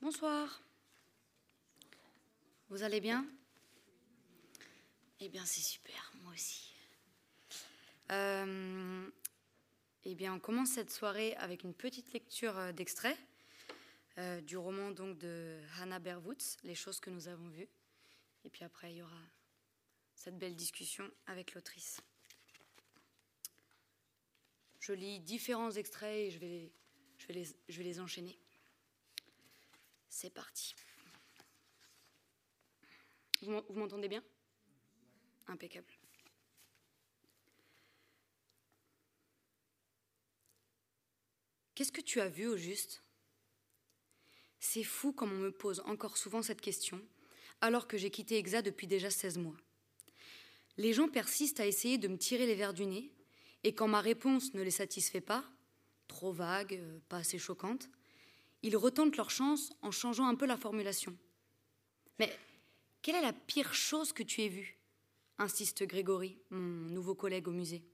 Bonsoir. Vous allez bien? Eh bien, c'est super, moi aussi. Euh, eh bien, on commence cette soirée avec une petite lecture euh, d'extrait euh, du roman donc de Hannah Berwoods, Les choses que nous avons vues. Et puis après, il y aura cette belle discussion avec l'autrice. Je lis différents extraits et je vais les enchaîner. C'est parti. Vous m'entendez bien? Impeccable. Qu'est-ce que tu as vu au juste? C'est fou comme on me pose encore souvent cette question, alors que j'ai quitté Exa depuis déjà 16 mois. Les gens persistent à essayer de me tirer les verres du nez, et quand ma réponse ne les satisfait pas, trop vague, euh, pas assez choquante, ils retentent leur chance en changeant un peu la formulation. Mais quelle est la pire chose que tu aies vue? insiste Grégory, mon nouveau collègue au musée.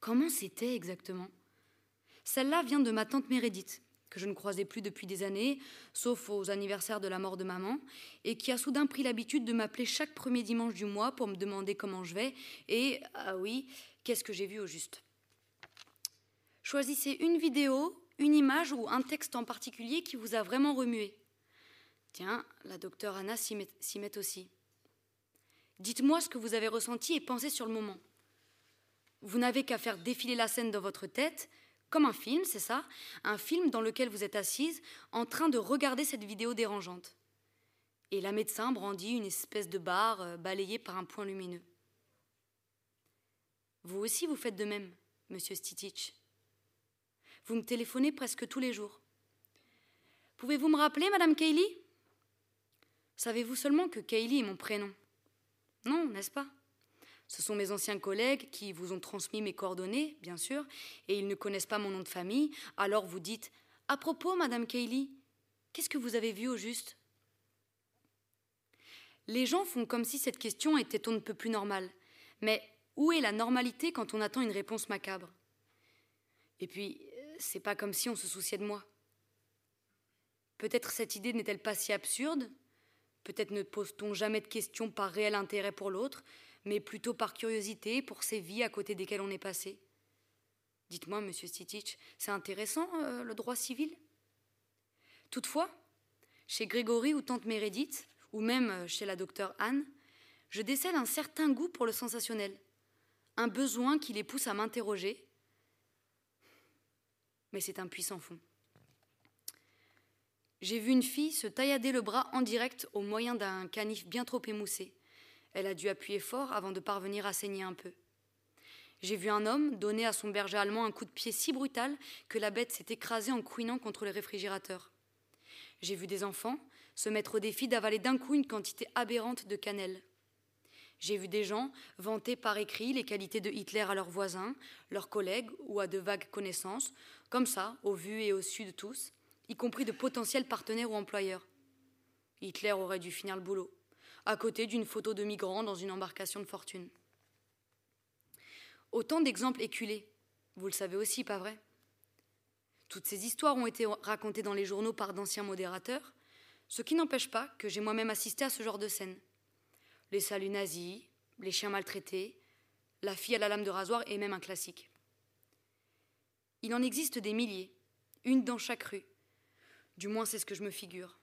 Comment c'était exactement? Celle-là vient de ma tante Mérédith, que je ne croisais plus depuis des années, sauf aux anniversaires de la mort de maman, et qui a soudain pris l'habitude de m'appeler chaque premier dimanche du mois pour me demander comment je vais et, ah oui, qu'est-ce que j'ai vu au juste. Choisissez une vidéo, une image ou un texte en particulier qui vous a vraiment remué. Tiens, la docteure Anna s'y met, aussi. Dites-moi ce que vous avez ressenti et pensé sur le moment. Vous n'avez qu'à faire défiler la scène dans votre tête, comme un film, c'est ça? Un film dans lequel vous êtes assise en train de regarder cette vidéo dérangeante. Et la médecin brandit une espèce de barre euh, balayée par un point lumineux. Vous aussi, vous faites de même, monsieur Stitich. Vous me téléphonez presque tous les jours. Pouvez-vous me rappeler, madame Kaylee? Savez-vous seulement que Kaylee est mon prénom? Non, n'est-ce pas? Ce sont mes anciens collègues qui vous ont transmis mes coordonnées, bien sûr, et ils ne connaissent pas mon nom de famille, alors vous dites À propos, madame Kaylee, qu'est-ce que vous avez vu au juste? Les gens font comme si cette question était on ne peut plus normale. Mais où est la normalité quand on attend une réponse macabre? Et puis, c'est pas comme si on se souciait de moi. Peut-être cette idée n'est-elle pas si absurde? Peut-être ne pose-t-on jamais de questions par réel intérêt pour l'autre, mais plutôt par curiosité pour ces vies à côté desquelles on est passé? Dites-moi, monsieur Stitich, c'est intéressant euh, le droit civil? Toutefois, chez Grégory ou tante Mérédith, ou même euh, chez la docteure Anne, je décèle un certain goût pour le sensationnel, un besoin qui les pousse à m'interroger, mais c'est un puissant fond. J'ai vu une fille se taillader le bras en direct au moyen d'un canif bien trop émoussé. Elle a dû appuyer fort avant de parvenir à saigner un peu. J'ai vu un homme donner à son berger allemand un coup de pied si brutal que la bête s'est écrasée en couinant contre le réfrigérateur. J'ai vu des enfants se mettre au défi d'avaler d'un coup une quantité aberrante de cannelle. J'ai vu des gens vanter par écrit les qualités de Hitler à leurs voisins, leurs collègues ou à de vagues connaissances, comme ça, au vu et au su de tous, y compris de potentiels partenaires ou employeurs. Hitler aurait dû finir le boulot, à côté d'une photo de migrants dans une embarcation de fortune. Autant d'exemples éculés, vous le savez aussi, pas vrai? Toutes ces histoires ont été racontées dans les journaux par d'anciens modérateurs, ce qui n'empêche pas que j'ai moi-même assisté à ce genre de scène. Les saluts nazis, les chiens maltraités, la fille à la lame de rasoir et même un classique. Il en existe des milliers, une dans chaque rue, du moins, c'est ce que je me figure.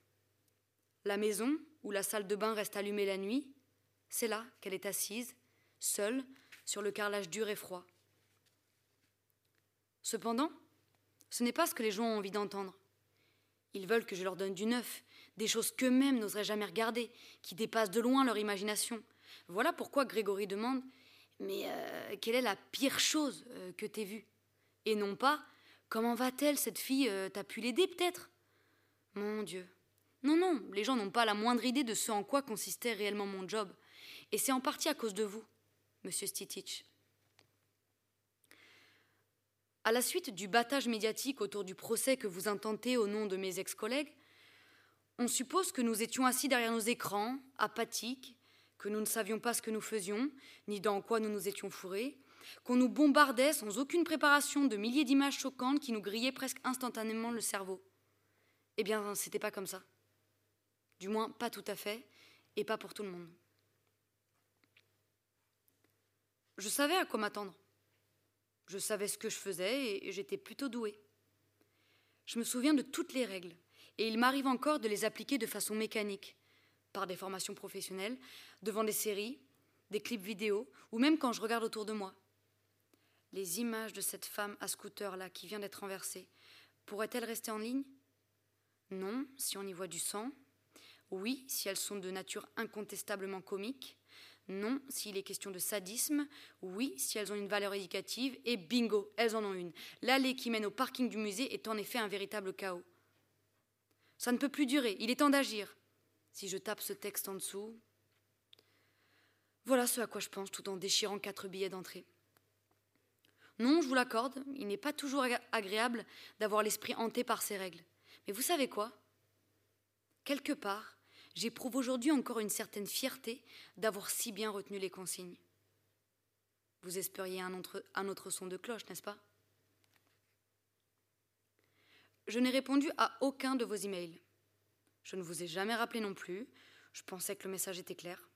La maison, où la salle de bain reste allumée la nuit, c'est là qu'elle est assise, seule, sur le carrelage dur et froid. Cependant, ce n'est pas ce que les gens ont envie d'entendre. Ils veulent que je leur donne du neuf, des choses qu'eux-mêmes n'oseraient jamais regarder, qui dépassent de loin leur imagination. Voilà pourquoi Grégory demande Mais euh, quelle est la pire chose euh, que t'aies vue? Et non pas Comment va-t-elle, cette fille euh, T'as pu l'aider peut-être? Mon Dieu. Non, non, les gens n'ont pas la moindre idée de ce en quoi consistait réellement mon job. Et c'est en partie à cause de vous, monsieur Stitich. À la suite du battage médiatique autour du procès que vous intentez au nom de mes ex-collègues, on suppose que nous étions assis derrière nos écrans, apathiques, que nous ne savions pas ce que nous faisions, ni dans quoi nous nous étions fourrés, qu'on nous bombardait sans aucune préparation de milliers d'images choquantes qui nous grillaient presque instantanément le cerveau. Eh bien, c'était pas comme ça. Du moins, pas tout à fait, et pas pour tout le monde. Je savais à quoi m'attendre. Je savais ce que je faisais et j'étais plutôt douée. Je me souviens de toutes les règles, et il m'arrive encore de les appliquer de façon mécanique, par des formations professionnelles, devant des séries, des clips vidéo, ou même quand je regarde autour de moi. Les images de cette femme à scooter-là qui vient d'être renversée, pourraient-elles rester en ligne? Non, si on y voit du sang. Oui, si elles sont de nature incontestablement comique. Non, s'il est question de sadisme. Oui, si elles ont une valeur éducative. Et bingo, elles en ont une. L'allée qui mène au parking du musée est en effet un véritable chaos. Ça ne peut plus durer, il est temps d'agir. Si je tape ce texte en dessous. Voilà ce à quoi je pense tout en déchirant quatre billets d'entrée. Non, je vous l'accorde, il n'est pas toujours agréable d'avoir l'esprit hanté par ces règles. Mais vous savez quoi? Quelque part, j'éprouve aujourd'hui encore une certaine fierté d'avoir si bien retenu les consignes. Vous espériez un autre, son de cloche, n'est-ce pas? Je n'ai répondu à aucun de vos emails. Je ne vous ai jamais rappelé non plus. Je pensais que le message était clair.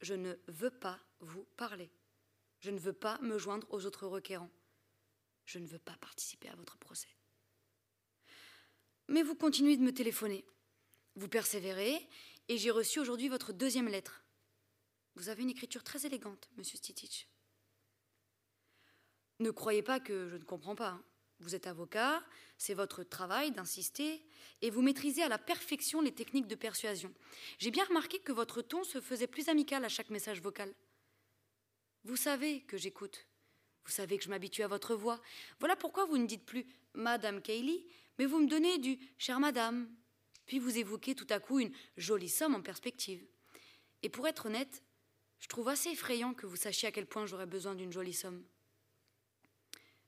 Je ne veux pas vous parler. Je ne veux pas me joindre aux autres requérants. Je ne veux pas participer à votre procès. Mais vous continuez de me téléphoner. Vous persévérez, et j'ai reçu aujourd'hui votre deuxième lettre. Vous avez une écriture très élégante, monsieur Stitich. Ne croyez pas que je ne comprends pas. Hein. Vous êtes avocat, c'est votre travail d'insister, et vous maîtrisez à la perfection les techniques de persuasion. J'ai bien remarqué que votre ton se faisait plus amical à chaque message vocal. Vous savez que j'écoute. Vous savez que je m'habitue à votre voix. Voilà pourquoi vous ne dites plus Madame Cayley, mais vous me donnez du cher Madame, puis vous évoquez tout à coup une jolie somme en perspective. Et pour être honnête, je trouve assez effrayant que vous sachiez à quel point j'aurais besoin d'une jolie somme.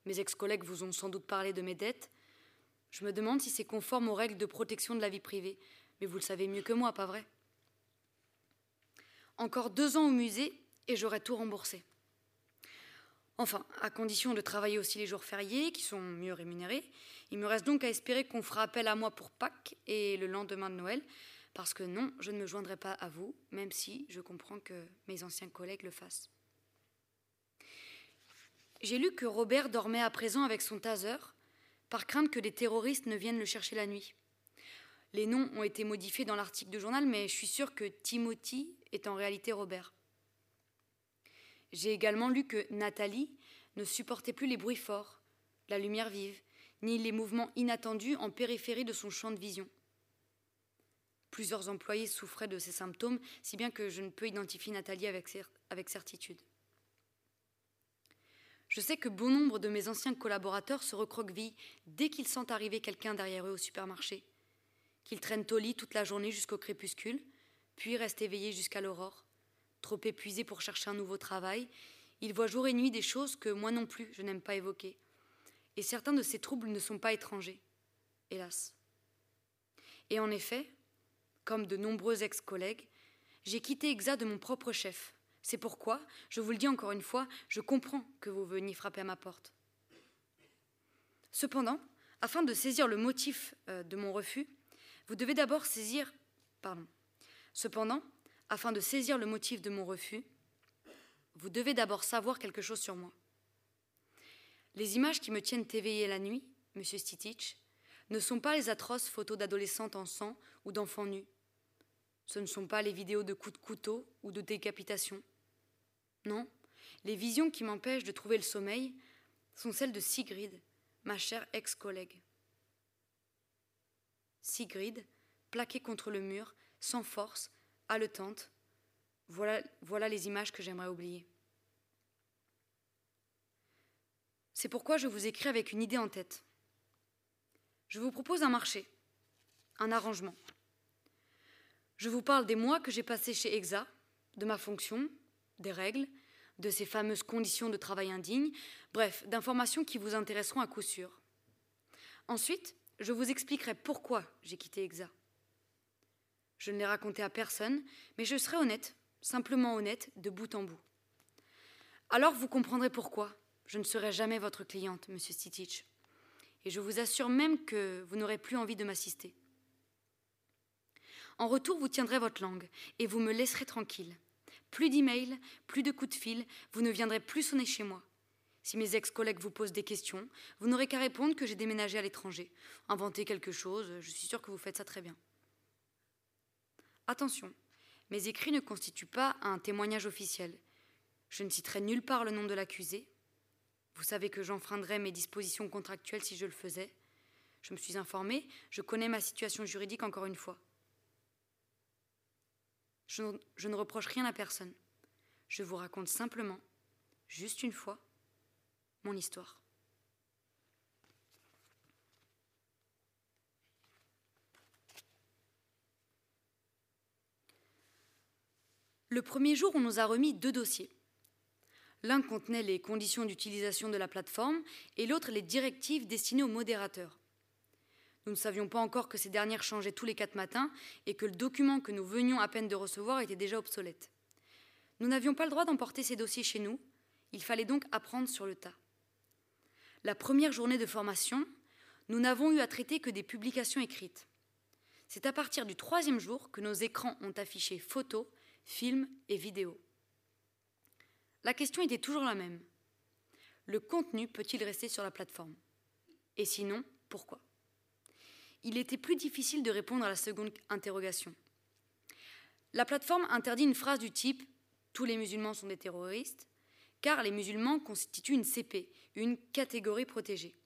Mes ex-collègues vous ont sans doute parlé de mes dettes. Je me demande si c'est conforme aux règles de protection de la vie privée, mais vous le savez mieux que moi, pas vrai? Encore deux ans au musée et j'aurais tout remboursé. Enfin, à condition de travailler aussi les jours fériés, qui sont mieux rémunérés, il me reste donc à espérer qu'on fera appel à moi pour Pâques et le lendemain de Noël, parce que non, je ne me joindrai pas à vous, même si je comprends que mes anciens collègues le fassent. J'ai lu que Robert dormait à présent avec son taser, par crainte que des terroristes ne viennent le chercher la nuit. Les noms ont été modifiés dans l'article de journal, mais je suis sûre que Timothy est en réalité Robert. J'ai également lu que Nathalie ne supportait plus les bruits forts, la lumière vive, ni les mouvements inattendus en périphérie de son champ de vision. Plusieurs employés souffraient de ces symptômes, si bien que je ne peux identifier Nathalie avec, certitude. Je sais que bon nombre de mes anciens collaborateurs se recroquevillent dès qu'ils sentent arriver quelqu'un derrière eux au supermarché, qu'ils traînent au lit toute la journée jusqu'au crépuscule, puis restent éveillés jusqu'à l'aurore, Trop épuisé pour chercher un nouveau travail, il voit jour et nuit des choses que moi non plus je n'aime pas évoquer. Et certains de ces troubles ne sont pas étrangers, hélas. Et en effet, comme de nombreux ex-collègues, j'ai quitté Exa de mon propre chef. C'est pourquoi, je vous le dis encore une fois, je comprends que vous veniez frapper à ma porte. Cependant, afin de saisir le motif euh, de mon refus, vous devez d'abord saisir. Pardon. Cependant, afin de saisir le motif de mon refus, vous devez d'abord savoir quelque chose sur moi. Les images qui me tiennent éveillé la nuit, monsieur Stitich, ne sont pas les atroces photos d'adolescentes en sang ou d'enfants nus. Ce ne sont pas les vidéos de coups de couteau ou de décapitation. Non, les visions qui m'empêchent de trouver le sommeil sont celles de Sigrid, ma chère ex-collègue. Sigrid, plaquée contre le mur, sans force, haletante, voilà, voilà les images que j'aimerais oublier. C'est pourquoi je vous écris avec une idée en tête. Je vous propose un marché, un arrangement. Je vous parle des mois que j'ai passés chez EXA, de ma fonction, des règles, de ces fameuses conditions de travail indignes, bref, d'informations qui vous intéresseront à coup sûr. Ensuite, je vous expliquerai pourquoi j'ai quitté EXA. Je ne l'ai raconté à personne, mais je serai honnête, simplement honnête, de bout en bout. Alors vous comprendrez pourquoi je ne serai jamais votre cliente, monsieur Stitich. Et je vous assure même que vous n'aurez plus envie de m'assister. En retour, vous tiendrez votre langue et vous me laisserez tranquille. Plus d'emails, plus de coups de fil, vous ne viendrez plus sonner chez moi. Si mes ex-collègues vous posent des questions, vous n'aurez qu'à répondre que j'ai déménagé à l'étranger. Inventez quelque chose, je suis sûre que vous faites ça très bien. Attention, mes écrits ne constituent pas un témoignage officiel. Je ne citerai nulle part le nom de l'accusé. Vous savez que j'enfreindrais mes dispositions contractuelles si je le faisais. Je me suis informée, je connais ma situation juridique encore une fois. Je, je ne reproche rien à personne. Je vous raconte simplement, juste une fois, mon histoire. Le premier jour, on nous a remis deux dossiers. L'un contenait les conditions d'utilisation de la plateforme et l'autre les directives destinées aux modérateurs. Nous ne savions pas encore que ces dernières changeaient tous les quatre matins et que le document que nous venions à peine de recevoir était déjà obsolète. Nous n'avions pas le droit d'emporter ces dossiers chez nous, il fallait donc apprendre sur le tas. La première journée de formation, nous n'avons eu à traiter que des publications écrites. C'est à partir du troisième jour que nos écrans ont affiché photos, films et vidéos. La question était toujours la même. Le contenu peut-il rester sur la plateforme? Et sinon, pourquoi? Il était plus difficile de répondre à la seconde interrogation. La plateforme interdit une phrase du type Tous les musulmans sont des terroristes car les musulmans constituent une CP, une catégorie protégée,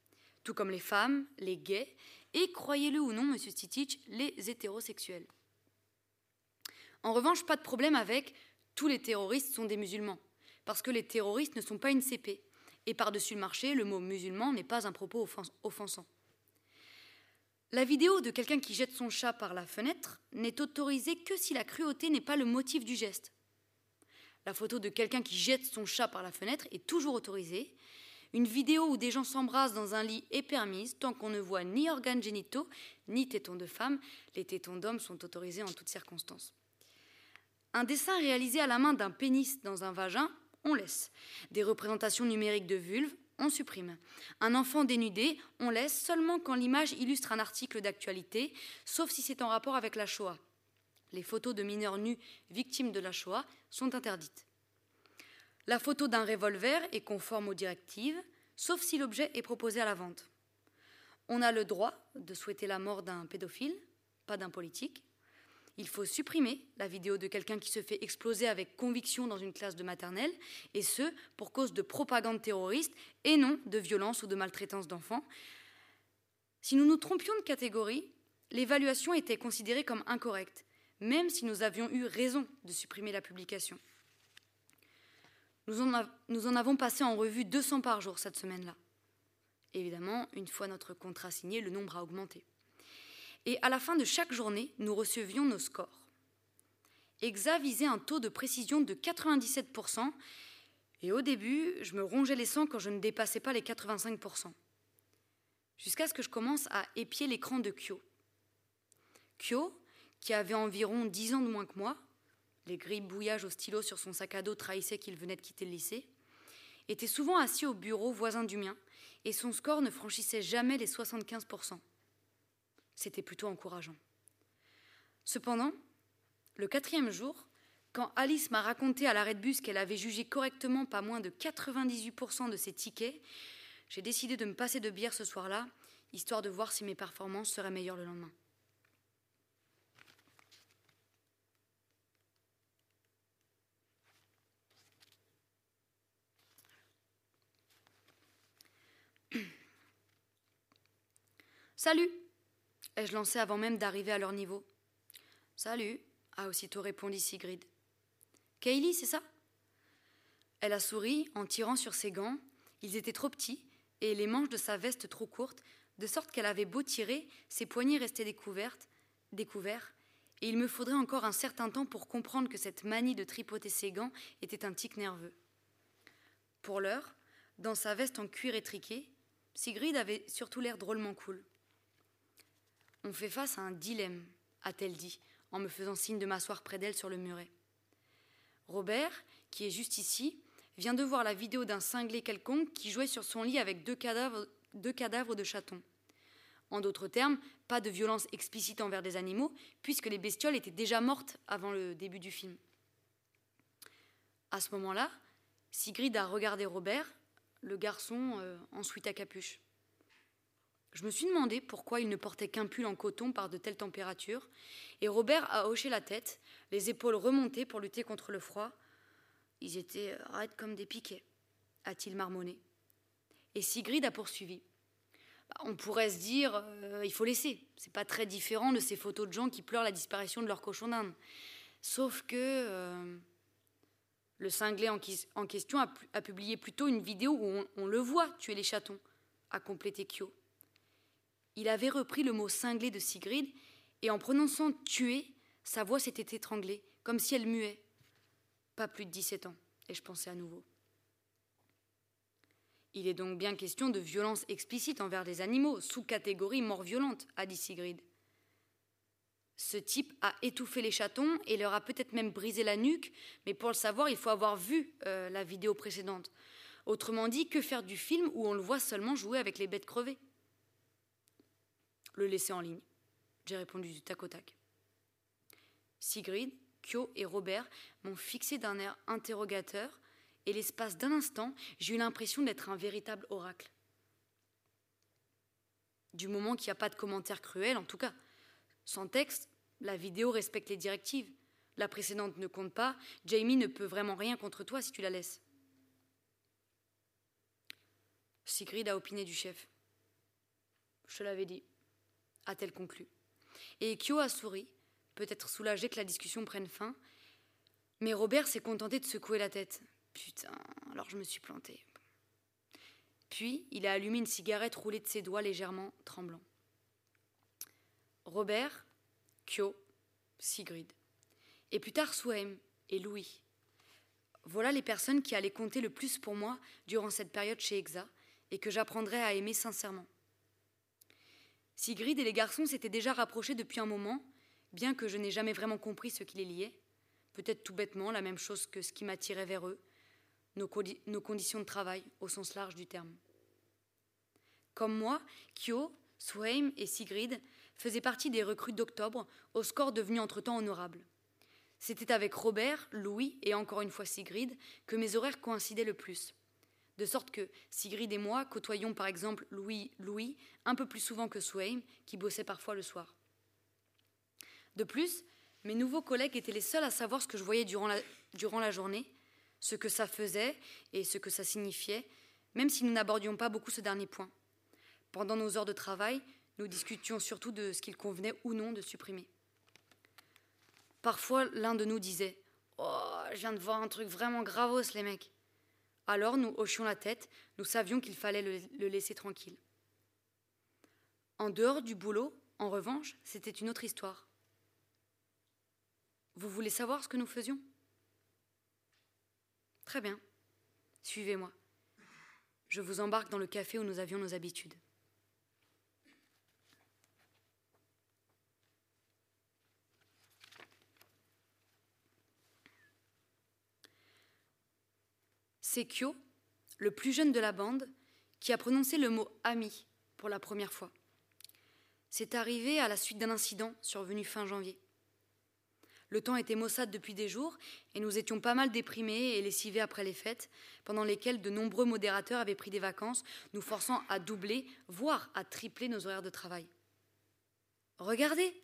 tout comme les femmes, les gays et, croyez-le ou non, monsieur Stitich, les hétérosexuels. En revanche, pas de problème avec tous les terroristes sont des musulmans, parce que les terroristes ne sont pas une CP, et par-dessus le marché, le mot musulman n'est pas un propos offensant. La vidéo de quelqu'un qui jette son chat par la fenêtre n'est autorisée que si la cruauté n'est pas le motif du geste. La photo de quelqu'un qui jette son chat par la fenêtre est toujours autorisée. Une vidéo où des gens s'embrassent dans un lit est permise tant qu'on ne voit ni organes génitaux ni tétons de femme. Les tétons d'hommes sont autorisés en toutes circonstances. Un dessin réalisé à la main d'un pénis dans un vagin, on laisse. Des représentations numériques de vulve, on supprime. Un enfant dénudé, on laisse seulement quand l'image illustre un article d'actualité, sauf si c'est en rapport avec la Shoah les photos de mineurs nus victimes de la Shoah sont interdites. La photo d'un revolver est conforme aux directives, sauf si l'objet est proposé à la vente. On a le droit de souhaiter la mort d'un pédophile, pas d'un politique. Il faut supprimer la vidéo de quelqu'un qui se fait exploser avec conviction dans une classe de maternelle, et ce, pour cause de propagande terroriste et non de violence ou de maltraitance d'enfants. Si nous nous trompions de catégorie, l'évaluation était considérée comme incorrecte, même si nous avions eu raison de supprimer la publication. Nous en, avons passé en revue 200 par jour cette semaine-là. Évidemment, une fois notre contrat signé, le nombre a augmenté. Et à la fin de chaque journée, nous recevions nos scores. EXA visait un taux de précision de 97%, et au début, je me rongeais les sangs quand je ne dépassais pas les 85%. Jusqu'à ce que je commence à épier l'écran de Kyo. Kyo, qui avait environ dix ans de moins que moi, les grilles bouillages au stylo sur son sac à dos trahissaient qu'il venait de quitter le lycée, était souvent assis au bureau voisin du mien, et son score ne franchissait jamais les 75%. C'était plutôt encourageant. Cependant, le quatrième jour, quand Alice m'a raconté à l'arrêt de bus qu'elle avait jugé correctement pas moins de 98% de ses tickets, j'ai décidé de me passer de bière ce soir-là, histoire de voir si mes performances seraient meilleures le lendemain. Salut ai-je lancé avant même d'arriver à leur niveau. Salut a aussitôt répondu Sigrid. Kaylee, c'est ça? Elle a souri en tirant sur ses gants. Ils étaient trop petits et les manches de sa veste trop courtes, de sorte qu'elle avait beau tirer, ses poignets restaient découvertes, découverts, et il me faudrait encore un certain temps pour comprendre que cette manie de tripoter ses gants était un tic nerveux. Pour l'heure, dans sa veste en cuir étriqué, Sigrid avait surtout l'air drôlement cool. On fait face à un dilemme, a-t-elle dit, en me faisant signe de m'asseoir près d'elle sur le muret. Robert, qui est juste ici, vient de voir la vidéo d'un cinglé quelconque qui jouait sur son lit avec deux cadavres, de chatons. En d'autres termes, pas de violence explicite envers des animaux, puisque les bestioles étaient déjà mortes avant le début du film. À ce moment-là, Sigrid a regardé Robert, le garçon euh, en suite à capuche. Je me suis demandé pourquoi il ne portait qu'un pull en coton par de telles températures, et Robert a hoché la tête, les épaules remontées pour lutter contre le froid. Ils étaient raides comme des piquets, a-t-il marmonné. Et Sigrid a poursuivi. Bah, on pourrait se dire, euh, il faut laisser. C'est pas très différent de ces photos de gens qui pleurent la disparition de leur cochon d'Inde. Sauf que euh, le cinglé en, question a, publié plutôt une vidéo où on, on le voit tuer les chatons, a complété Kyo. Il avait repris le mot cinglé de Sigrid, et en prononçant tuer, sa voix s'était étranglée, comme si elle muait. Pas plus de 17 ans, et je pensais à nouveau. Il est donc bien question de violence explicite envers des animaux, sous catégorie mort violente, a dit Sigrid. Ce type a étouffé les chatons et leur a peut-être même brisé la nuque, mais pour le savoir, il faut avoir vu euh, la vidéo précédente. Autrement dit, que faire du film où on le voit seulement jouer avec les bêtes crevées? Le laisser en ligne. J'ai répondu du tac au tac. Sigrid, Kyo et Robert m'ont fixé d'un air interrogateur, et l'espace d'un instant, j'ai eu l'impression d'être un véritable oracle. Du moment qu'il n'y a pas de commentaires cruels, en tout cas. Sans texte, la vidéo respecte les directives. La précédente ne compte pas. Jamie ne peut vraiment rien contre toi si tu la laisses. Sigrid a opiné du chef. Je l'avais dit a-t-elle conclu. Et Kyo a souri, peut-être soulagé que la discussion prenne fin. Mais Robert s'est contenté de secouer la tête. Putain, alors je me suis plantée. Puis il a allumé une cigarette roulée de ses doigts légèrement tremblants. Robert, Kyo, Sigrid. Et plus tard Swaim et Louis. Voilà les personnes qui allaient compter le plus pour moi durant cette période chez Exa et que j'apprendrai à aimer sincèrement. Sigrid et les garçons s'étaient déjà rapprochés depuis un moment, bien que je n'ai jamais vraiment compris ce qui les liait. Peut-être tout bêtement la même chose que ce qui m'attirait vers eux, nos, conditions de travail au sens large du terme. Comme moi, Kyo, Swaim et Sigrid faisaient partie des recrues d'octobre, au score devenu entre-temps honorable. C'était avec Robert, Louis et encore une fois Sigrid que mes horaires coïncidaient le plus de sorte que Sigrid et moi côtoyions par exemple Louis Louis un peu plus souvent que Swaim, qui bossait parfois le soir. De plus, mes nouveaux collègues étaient les seuls à savoir ce que je voyais durant la, durant la journée, ce que ça faisait et ce que ça signifiait, même si nous n'abordions pas beaucoup ce dernier point. Pendant nos heures de travail, nous discutions surtout de ce qu'il convenait ou non de supprimer. Parfois, l'un de nous disait Oh, je viens de voir un truc vraiment gravos, les mecs. Alors nous hochions la tête, nous savions qu'il fallait le, laisser tranquille. En dehors du boulot, en revanche, c'était une autre histoire. Vous voulez savoir ce que nous faisions? Très bien. Suivez-moi. Je vous embarque dans le café où nous avions nos habitudes. C'est Kyo, le plus jeune de la bande, qui a prononcé le mot ami pour la première fois. C'est arrivé à la suite d'un incident survenu fin janvier. Le temps était maussade depuis des jours et nous étions pas mal déprimés et lessivés après les fêtes, pendant lesquelles de nombreux modérateurs avaient pris des vacances, nous forçant à doubler, voire à tripler nos horaires de travail. Regardez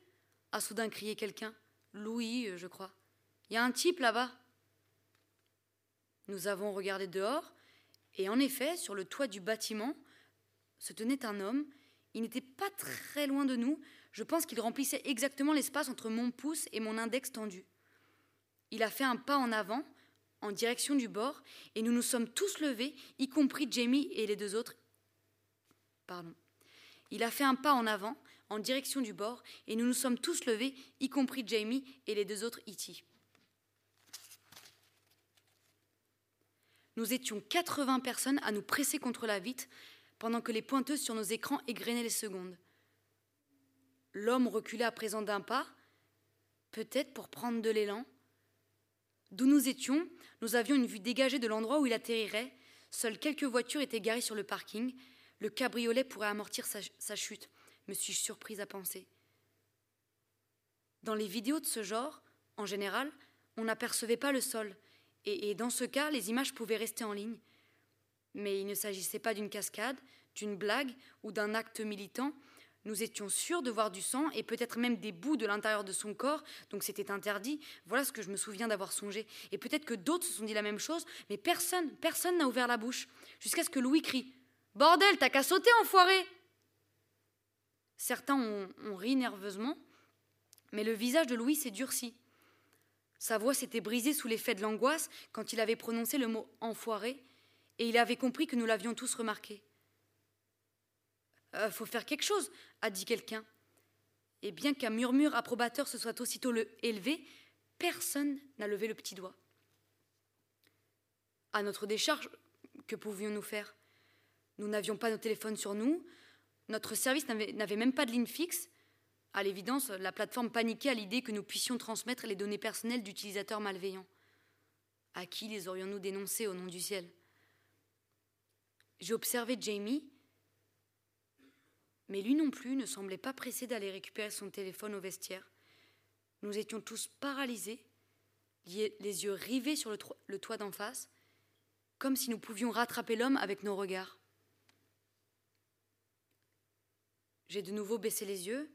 a soudain crié quelqu'un. Louis, je crois. Il y a un type là-bas. Nous avons regardé dehors, et en effet, sur le toit du bâtiment, se tenait un homme. Il n'était pas très loin de nous. Je pense qu'il remplissait exactement l'espace entre mon pouce et mon index tendu. Il a fait un pas en avant, en direction du bord, et nous nous sommes tous levés, y compris Jamie et les deux autres. Pardon. Il a fait un pas en avant, en direction du bord, et nous nous sommes tous levés, y compris Jamie et les deux autres E.T. Nous étions 80 personnes à nous presser contre la vitre pendant que les pointeuses sur nos écrans égrenaient les secondes. L'homme reculait à présent d'un pas, peut-être pour prendre de l'élan. D'où nous étions, nous avions une vue dégagée de l'endroit où il atterrirait. Seules quelques voitures étaient garées sur le parking. Le cabriolet pourrait amortir sa, sa chute, me suis-je surprise à penser. Dans les vidéos de ce genre, en général, on n'apercevait pas le sol, et, dans ce cas, les images pouvaient rester en ligne. Mais il ne s'agissait pas d'une cascade, d'une blague ou d'un acte militant. Nous étions sûrs de voir du sang et peut-être même des bouts de l'intérieur de son corps, donc c'était interdit. Voilà ce que je me souviens d'avoir songé. Et peut-être que d'autres se sont dit la même chose, mais personne, personne n'a ouvert la bouche, jusqu'à ce que Louis crie Bordel, t'as qu'à sauter, enfoiré Certains ont ri nerveusement, mais le visage de Louis s'est durci. Sa voix s'était brisée sous l'effet de l'angoisse quand il avait prononcé le mot enfoiré, et il avait compris que nous l'avions tous remarqué. Euh, faut faire quelque chose, a dit quelqu'un. Et bien qu'un murmure approbateur se soit aussitôt le élevé, personne n'a levé le petit doigt. À notre décharge, que pouvions-nous faire? Nous n'avions pas nos téléphones sur nous, notre service n'avait même pas de ligne fixe. À l'évidence, la plateforme paniquait à l'idée que nous puissions transmettre les données personnelles d'utilisateurs malveillants. À qui les aurions-nous dénoncés au nom du ciel? J'ai observé Jamie, mais lui non plus ne semblait pas pressé d'aller récupérer son téléphone au vestiaire. Nous étions tous paralysés, les yeux rivés sur le, le toit d'en face, comme si nous pouvions rattraper l'homme avec nos regards. J'ai de nouveau baissé les yeux,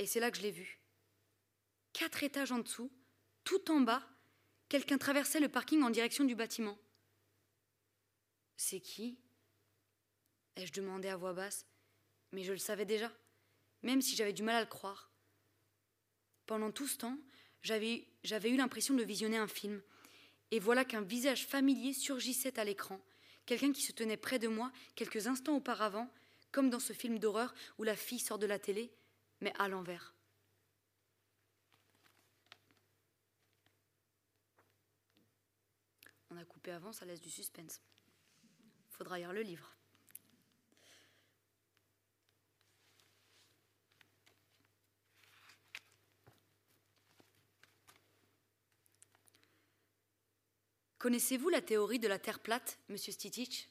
et c'est là que je l'ai vu. Quatre étages en dessous, tout en bas, quelqu'un traversait le parking en direction du bâtiment. C'est qui? Ai-je demandé à voix basse mais je le savais déjà, même si j'avais du mal à le croire. Pendant tout ce temps, j'avais, eu l'impression de visionner un film, et voilà qu'un visage familier surgissait à l'écran, quelqu'un qui se tenait près de moi quelques instants auparavant, comme dans ce film d'horreur où la fille sort de la télé, mais à l'envers. On a coupé avant, ça laisse du suspense. Faudra lire le livre. Connaissez-vous la théorie de la Terre plate, monsieur Stitich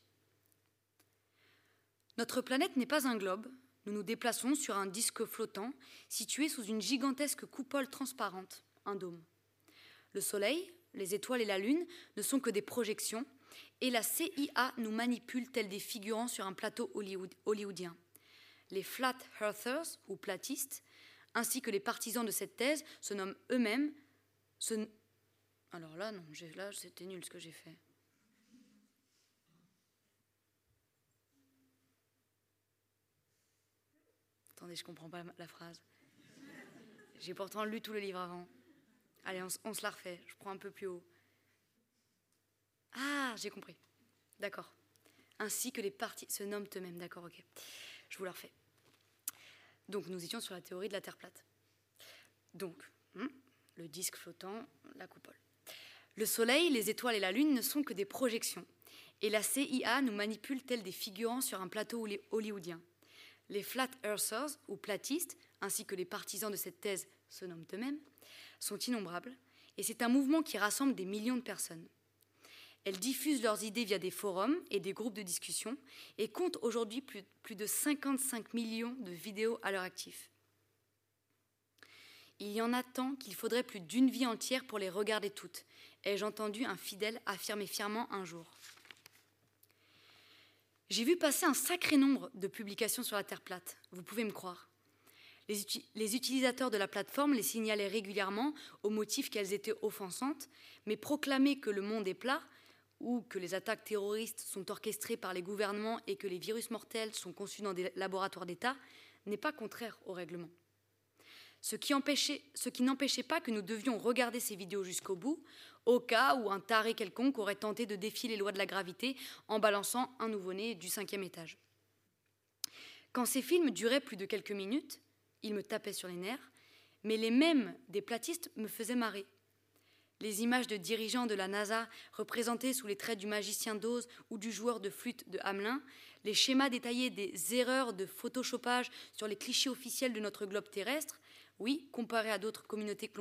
Notre planète n'est pas un globe. Nous nous déplaçons sur un disque flottant situé sous une gigantesque coupole transparente, un dôme. Le Soleil, les étoiles et la Lune ne sont que des projections, et la CIA nous manipule tels des figurants sur un plateau hollywoodien. Les flat earthers, ou platistes, ainsi que les partisans de cette thèse, se nomment eux-mêmes, alors là, non, là, c'était nul ce que j'ai fait. Attendez, je comprends pas la phrase. J'ai pourtant lu tout le livre avant. Allez, on, se la refait. Je prends un peu plus haut. Ah, j'ai compris. D'accord. Ainsi que les parties se nomment eux-mêmes. D'accord, ok. Je vous la refais. Donc, nous étions sur la théorie de la Terre plate. Donc, hmm, le disque flottant, la coupole. Le Soleil, les étoiles et la Lune ne sont que des projections, et la CIA nous manipule tels des figurants sur un plateau hollywoodien? Les flat earthers, ou platistes, ainsi que les partisans de cette thèse se nomment eux-mêmes, sont innombrables, et c'est un mouvement qui rassemble des millions de personnes. Elles diffusent leurs idées via des forums et des groupes de discussion et comptent aujourd'hui plus, plus de 55 millions de vidéos à leur actif. Il y en a tant qu'il faudrait plus d'une vie entière pour les regarder toutes, ai-je entendu un fidèle affirmer fièrement un jour. J'ai vu passer un sacré nombre de publications sur la Terre plate, vous pouvez me croire. Les, utilisateurs de la plateforme les signalaient régulièrement au motif qu'elles étaient offensantes, mais proclamer que le monde est plat ou que les attaques terroristes sont orchestrées par les gouvernements et que les virus mortels sont conçus dans des laboratoires d'État n'est pas contraire au règlement ce qui, n'empêchait pas que nous devions regarder ces vidéos jusqu'au bout, au cas où un taré quelconque aurait tenté de défier les lois de la gravité en balançant un nouveau-né du cinquième étage. Quand ces films duraient plus de quelques minutes, ils me tapaient sur les nerfs, mais les mêmes des platistes me faisaient marrer. Les images de dirigeants de la NASA représentées sous les traits du magicien d'Oz ou du joueur de flûte de Hamelin, les schémas détaillés des erreurs de photoshopage sur les clichés officiels de notre globe terrestre, oui, comparé à d'autres communautés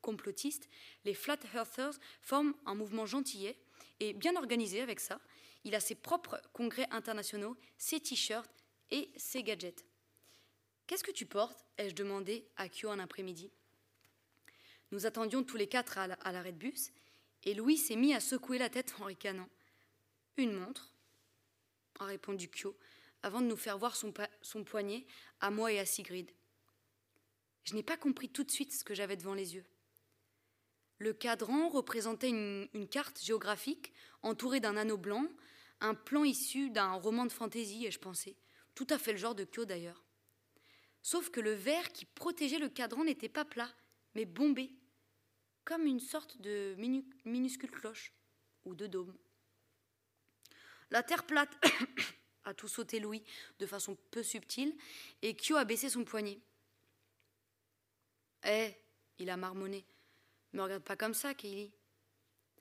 complotistes, les Flat Earthers forment un mouvement gentillet et bien organisé avec ça. Il a ses propres congrès internationaux, ses t-shirts et ses gadgets. Qu'est-ce que tu portes? ai-je demandé à Kyo un après-midi. Nous attendions tous les quatre à l'arrêt de bus, et Louis s'est mis à secouer la tête en ricanant. Une montre, a répondu Kyo, avant de nous faire voir son, son poignet à moi et à Sigrid. Je n'ai pas compris tout de suite ce que j'avais devant les yeux. Le cadran représentait une, carte géographique entourée d'un anneau blanc, un plan issu d'un roman de fantaisie, et je pensais, tout à fait le genre de Kyo d'ailleurs. Sauf que le verre qui protégeait le cadran n'était pas plat, mais bombé, comme une sorte de minuscule cloche ou de dôme. La terre plate a tout sauté Louis de façon peu subtile, et Kyo a baissé son poignet. Eh, il a marmonné. Me regarde pas comme ça, Kaylee.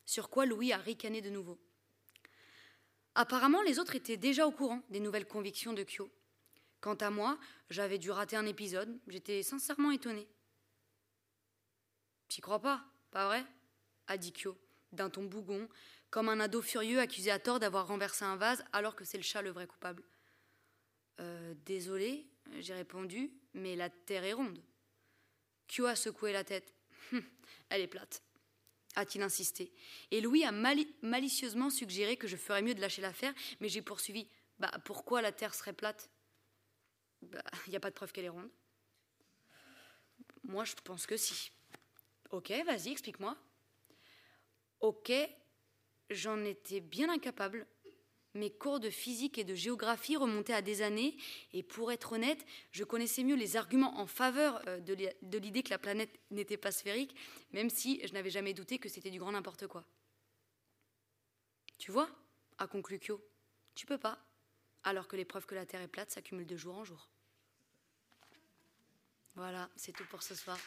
Sur quoi Louis a ricané de nouveau. Apparemment, les autres étaient déjà au courant des nouvelles convictions de Kyo. Quant à moi, j'avais dû rater un épisode, j'étais sincèrement étonnée. T'y crois pas, pas vrai? A dit Kyo, d'un ton bougon, comme un ado furieux accusé à tort d'avoir renversé un vase alors que c'est le chat le vrai coupable. Euh, désolé, j'ai répondu, mais la terre est ronde. Kyo a secoué la tête. Hum, elle est plate, a-t-il insisté. Et Louis a malicieusement suggéré que je ferais mieux de lâcher l'affaire, mais j'ai poursuivi. Bah, pourquoi la terre serait plate? Il bah, n'y a pas de preuve qu'elle est ronde. Moi, je pense que si. Ok, vas-y, explique-moi. Ok, j'en étais bien incapable. Mes cours de physique et de géographie remontaient à des années, et pour être honnête, je connaissais mieux les arguments en faveur euh, de l'idée que la planète n'était pas sphérique, même si je n'avais jamais douté que c'était du grand n'importe quoi. Tu vois, a conclu Kyo, tu peux pas, alors que les preuves que la Terre est plate s'accumulent de jour en jour. Voilà, c'est tout pour ce soir.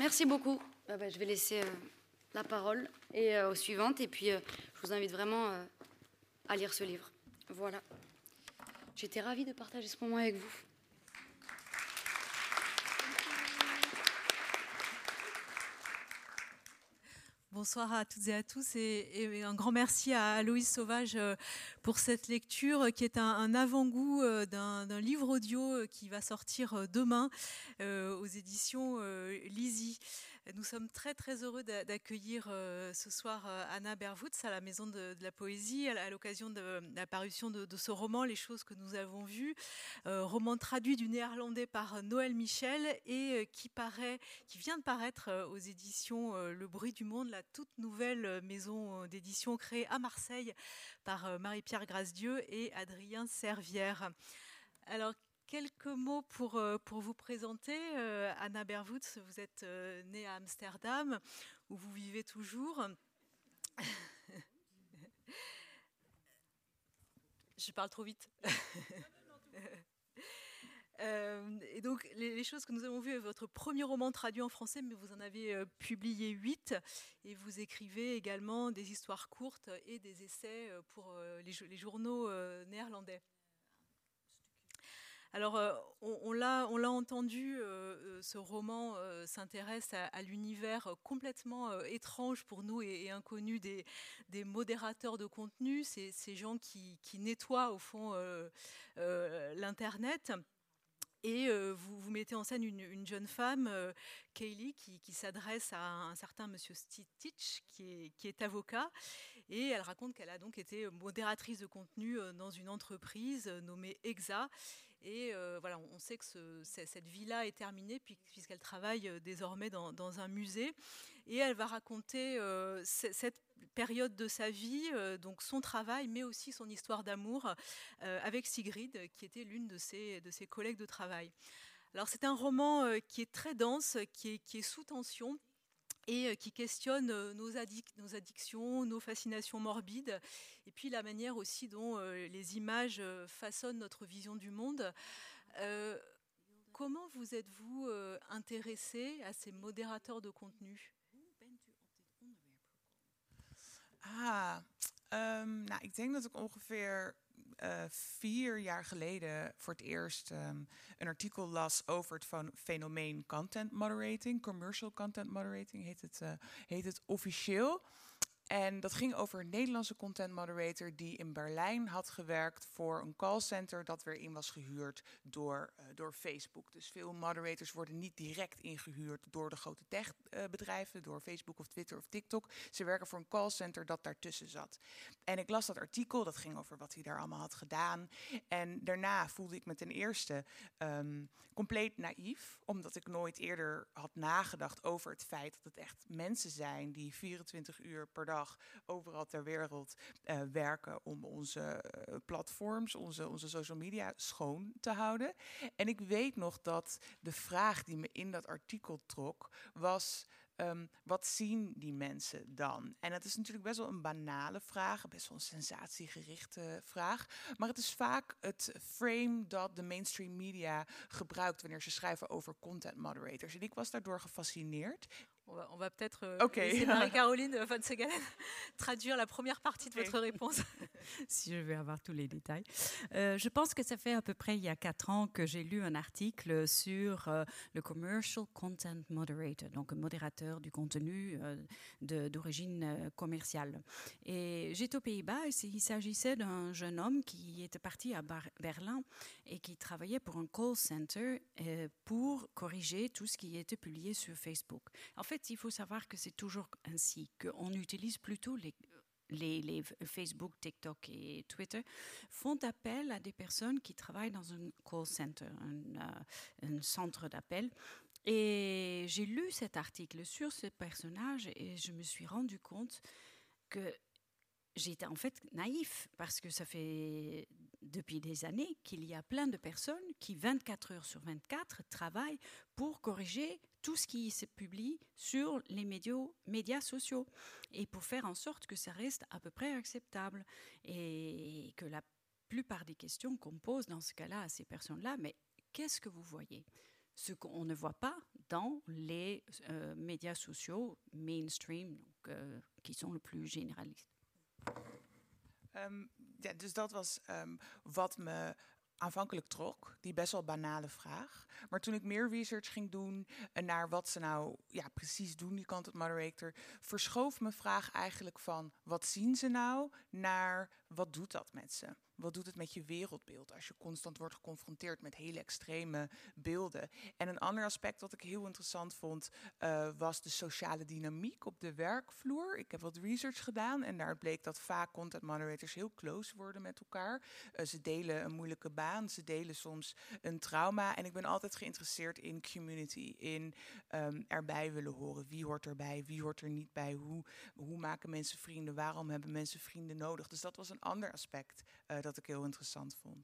Merci beaucoup. Ah bah, je vais laisser euh, la parole euh, aux suivantes et puis euh, je vous invite vraiment à lire ce livre. Voilà. J'étais ravie de partager ce moment avec vous. Bonsoir à toutes et à tous et, un grand merci à Loïs Sauvage pour cette lecture qui est un, avant-goût d'un livre audio qui va sortir demain aux éditions Lizzie. Nous sommes très très heureux d'accueillir euh, ce soir euh, Anna Berwoods à la Maison de, la Poésie à l'occasion de, la parution de, ce roman Les choses que nous avons vues, euh, roman traduit du néerlandais par Noël Michel et qui paraît, qui vient de paraître aux éditions Le Bruit du Monde, la toute nouvelle maison d'édition créée à Marseille par Marie-Pierre Grasdieu et Adrien Servière. Alors, quelques mots pour, euh, vous présenter. Euh, Anna Berwoods, vous êtes euh, née à Amsterdam, où vous vivez toujours. Je parle trop vite. et donc, les, choses que nous avons vues, votre premier roman traduit en français, mais vous en avez publié huit, et vous écrivez également des histoires courtes et des essais pour les, journaux néerlandais. Alors, euh, on, l'a, entendu, euh, euh, ce roman s'intéresse à, l'univers complètement étrange pour nous et, inconnu des, modérateurs de contenu, ces, gens qui, nettoient au fond l'Internet. Et vous, mettez en scène une, jeune femme, Kaylee, qui, s'adresse à un, certain monsieur Stitch, qui qui est avocat. Et elle raconte qu'elle a donc été modératrice de contenu dans une entreprise nommée EXA et euh, voilà, on sait que cette vie-là est terminée puisqu'elle travaille euh, désormais dans, un musée. Et elle va raconter euh, cette période de sa vie, donc son travail, mais aussi son histoire d'amour avec Sigrid, qui était l'une de ses, de ses collègues de travail. Alors c'est un roman qui est très dense, qui est, qui est sous tension et euh, qui questionne euh, nos, addictions, nos fascinations morbides, et puis la manière aussi dont euh, les images façonnent notre vision du monde. comment vous êtes-vous intéressé à ces modérateurs de contenu? Ah, um, nou, ik denk dat ik ongeveer uh, vier jaar geleden voor het eerst um, een artikel las over het fenomeen content moderating. Commercial content moderating heet het, uh, heet het officieel. En dat ging over een Nederlandse content moderator die in Berlijn had gewerkt voor een callcenter dat weer in was gehuurd door, uh, door Facebook. Dus veel moderators worden niet direct ingehuurd door de grote techbedrijven, uh, door Facebook of Twitter of TikTok. Ze werken voor een callcenter dat daartussen zat. En ik las dat artikel, dat ging over wat hij daar allemaal had gedaan. En daarna voelde ik me ten eerste um, compleet naïef, omdat ik nooit eerder had nagedacht over het feit dat het echt mensen zijn die 24 uur per dag overal ter wereld uh, werken om onze uh, platforms, onze, onze social media schoon te houden. En ik weet nog dat de vraag die me in dat artikel trok was. Um, wat zien die mensen dan? En het is natuurlijk best wel een banale vraag, best wel een sensatiegerichte vraag. Maar het is vaak het frame dat de mainstream media gebruikt wanneer ze schrijven over content moderators. En ik was daardoor gefascineerd. On va, va peut-être euh, okay. laisser Marie-Caroline von Segalen traduire la première partie de votre réponse. si je vais avoir tous les détails. Euh, je pense que ça fait à peu près il y a quatre ans que j'ai lu un article sur euh, le Commercial Content Moderator, donc modérateur du contenu euh, d'origine euh, commerciale. Et j'étais aux Pays-Bas et il s'agissait d'un jeune homme qui était parti à Bar Berlin et qui travaillait pour un call center euh, pour corriger tout ce qui était publié sur Facebook. En fait, il faut savoir que c'est toujours ainsi, qu'on utilise plutôt les, Facebook, TikTok et Twitter font appel à des personnes qui travaillent dans un call center, un, euh, un centre d'appel. Et j'ai lu cet article sur ce personnage et je me suis rendu compte que j'étais en fait naïf parce que ça fait depuis des années qu'il y a plein de personnes qui, 24 heures sur 24, travaillent pour corriger tout ce qui se publie sur les médias, sociaux. Et pour faire en sorte que ça reste à peu près acceptable. Et que la plupart des questions qu'on pose dans ce cas-là à ces personnes-là, mais qu'est-ce que vous voyez? Ce qu'on ne voit pas dans les euh, médias sociaux mainstream, euh, qui sont le plus généralistes. Um, ja, dus dat was um, me aanvankelijk trok, die best wel banale vraag. Maar toen ik meer research ging doen naar wat ze nou ja, precies doen, die content moderator, verschoof mijn vraag eigenlijk van wat zien ze nou naar wat doet dat met ze? Wat doet het met je wereldbeeld als je constant wordt geconfronteerd met hele extreme beelden? En een ander aspect wat ik heel interessant vond, uh, was de sociale dynamiek op de werkvloer. Ik heb wat research gedaan en daar bleek dat vaak content moderators heel close worden met elkaar. Uh, ze delen een moeilijke baan, ze delen soms een trauma. En ik ben altijd geïnteresseerd in community, in um, erbij willen horen. Wie hoort erbij, wie hoort er niet bij? Hoe, hoe maken mensen vrienden? Waarom hebben mensen vrienden nodig? Dus dat was een aspect vond.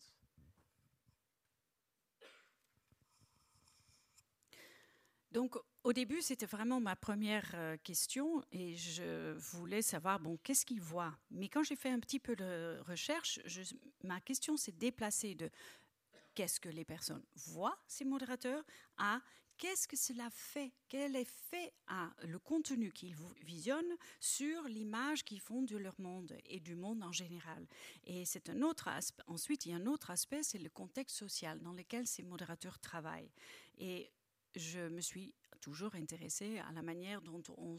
Donc, au début, c'était vraiment ma première euh, question et je voulais savoir, bon, qu'est-ce qu'ils voient Mais quand j'ai fait un petit peu de recherche, ma question s'est déplacée de qu'est-ce que les personnes voient, ces modérateurs, à qu'est-ce que cela fait? Quel effet a le contenu qu'ils visionnent sur l'image qu'ils font de leur monde et du monde en général? Et c'est un autre aspect. Ensuite, il y a un autre aspect, c'est le contexte social dans lequel ces modérateurs travaillent. Et je me suis toujours intéressée à la manière dont on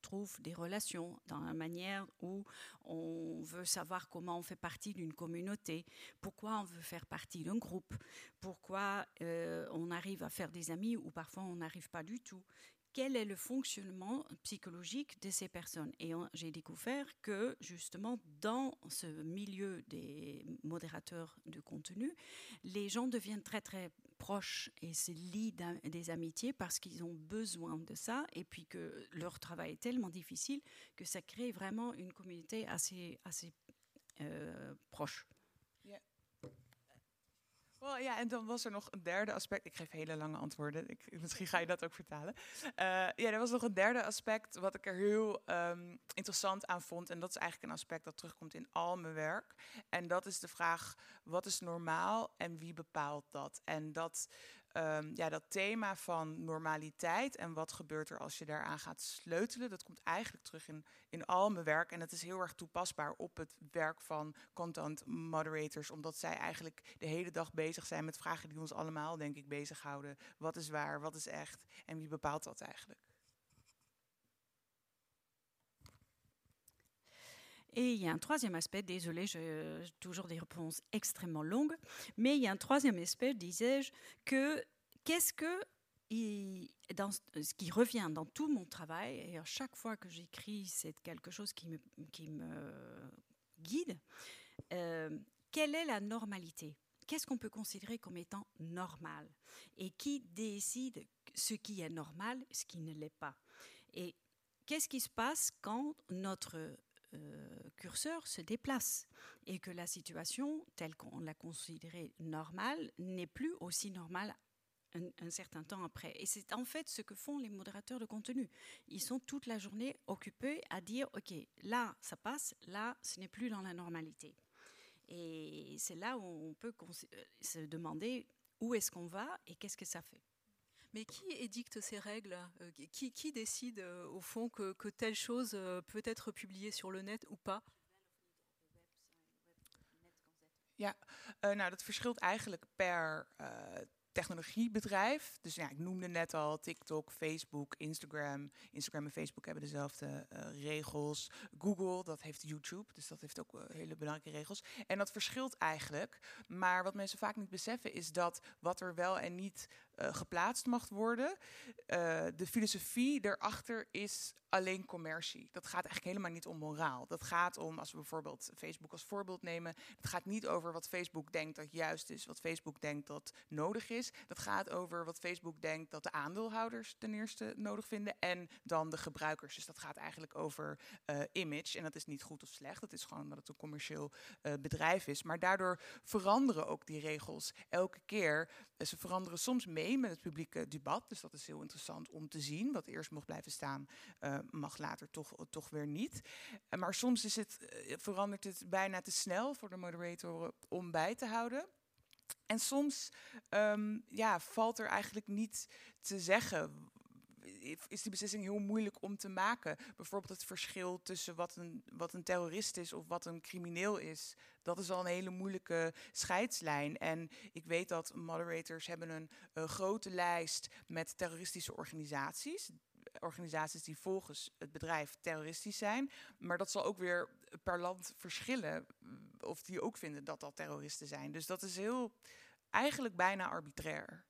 trouve des relations, dans la manière où on veut savoir comment on fait partie d'une communauté, pourquoi on veut faire partie d'un groupe, pourquoi euh, on arrive à faire des amis ou parfois on n'arrive pas du tout. Quel est le fonctionnement psychologique de ces personnes? Et j'ai découvert que justement dans ce milieu des modérateurs de contenu, les gens deviennent très très proches et se lient des amitiés parce qu'ils ont besoin de ça et puis que leur travail est tellement difficile que ça crée vraiment une communauté assez, assez euh, proche. Well, ja, en dan was er nog een derde aspect. Ik geef hele lange antwoorden. Ik, misschien ga je dat ook vertalen. Uh, ja, er was nog een derde aspect wat ik er heel um, interessant aan vond. En dat is eigenlijk een aspect dat terugkomt in al mijn werk. En dat is de vraag: wat is normaal en wie bepaalt dat? En dat um, ja, dat thema van normaliteit en wat gebeurt er als je daaraan gaat sleutelen, dat komt eigenlijk terug in, in al mijn werk. En dat is heel erg toepasbaar op het werk van content moderators, omdat zij eigenlijk de hele dag bezig zijn met vragen die ons allemaal, denk ik, bezighouden. Wat is waar, wat is echt en wie bepaalt dat eigenlijk? Et il y a un troisième aspect, désolé, j'ai toujours des réponses extrêmement longues, mais il y a un troisième aspect, disais-je, que qu'est-ce que, dans ce qui revient dans tout mon travail, et à chaque fois que j'écris, c'est quelque chose qui me, guide, euh, quelle est la normalité? Qu'est-ce qu'on peut considérer comme étant normal? Et qui décide ce qui est normal, ce qui ne l'est pas? Et qu'est-ce qui se passe quand notre curseur se déplace et que la situation telle qu'on l'a considérée normale n'est plus aussi normale un, certain temps après. Et c'est en fait ce que font les modérateurs de contenu. Ils sont toute la journée occupés à dire, OK, là, ça passe, là, ce n'est plus dans la normalité. Et c'est là où on peut euh, se demander où est-ce qu'on va et qu'est-ce que ça fait. Mais qui édicte ces règles euh, qui, décide euh, au fond que, que, telle chose euh, peut être publiée sur le net ou pas Ja, uh, nou dat verschilt eigenlijk per uh, technologiebedrijf. Dus ja, ik noemde net al TikTok, Facebook, Instagram. Instagram en Facebook hebben dezelfde uh, regels. Google, dat heeft YouTube, dus dat heeft ook hele belangrijke regels. En dat verschilt eigenlijk. Maar wat mensen vaak niet beseffen is dat wat er wel en niet uh, geplaatst mag worden, de filosofie daarachter is alleen commercie. Dat gaat eigenlijk helemaal niet om moraal. Dat gaat om, als we bijvoorbeeld Facebook als voorbeeld nemen, het gaat niet over wat Facebook denkt dat juist is, wat Facebook denkt dat nodig is. Dat gaat over wat Facebook denkt dat de aandeelhouders ten eerste nodig vinden en dan de gebruikers. Dus dat gaat eigenlijk over uh, image. En dat is niet goed of slecht. Dat is gewoon dat het een commercieel bedrijf is. Maar daardoor veranderen ook die regels elke keer. Ze veranderen soms mee met het publieke debat. Dus dat is heel interessant om te zien. Wat eerst mocht blijven staan, uh, mag later toch, toch weer niet. Maar soms is het, verandert het bijna te snel voor de moderator om bij te houden. En soms um, ja, valt er eigenlijk niet te zeggen is die beslissing heel moeilijk om te maken. Bijvoorbeeld het verschil tussen wat een, wat een terrorist is of wat een crimineel is. Dat is al een hele moeilijke scheidslijn. En ik weet dat moderators hebben een, een grote lijst met terroristische organisaties organisaties die volgens het bedrijf terroristisch zijn. Maar dat zal ook weer per land verschillen of die ook vinden dat dat terroristen zijn. Dus dat is heel eigenlijk bijna arbitrair.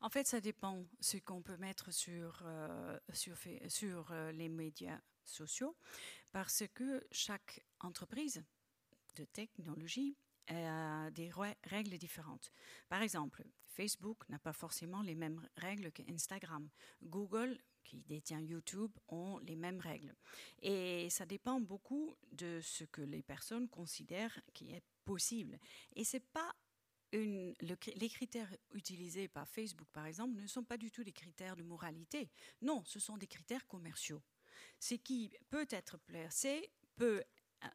En fait, ça dépend ce qu'on peut mettre sur, euh, euh, les médias sociaux, parce que chaque entreprise de technologie a des règles différentes. Par exemple, Facebook n'a pas forcément les mêmes règles que Instagram. Google qui détient YouTube ont les mêmes règles. Et ça dépend beaucoup de ce que les personnes considèrent qui est possible. Et c'est pas les critères utilisés par Facebook, par exemple, ne sont pas du tout des critères de moralité. Non, ce sont des critères commerciaux. Ce qui peut être placé peut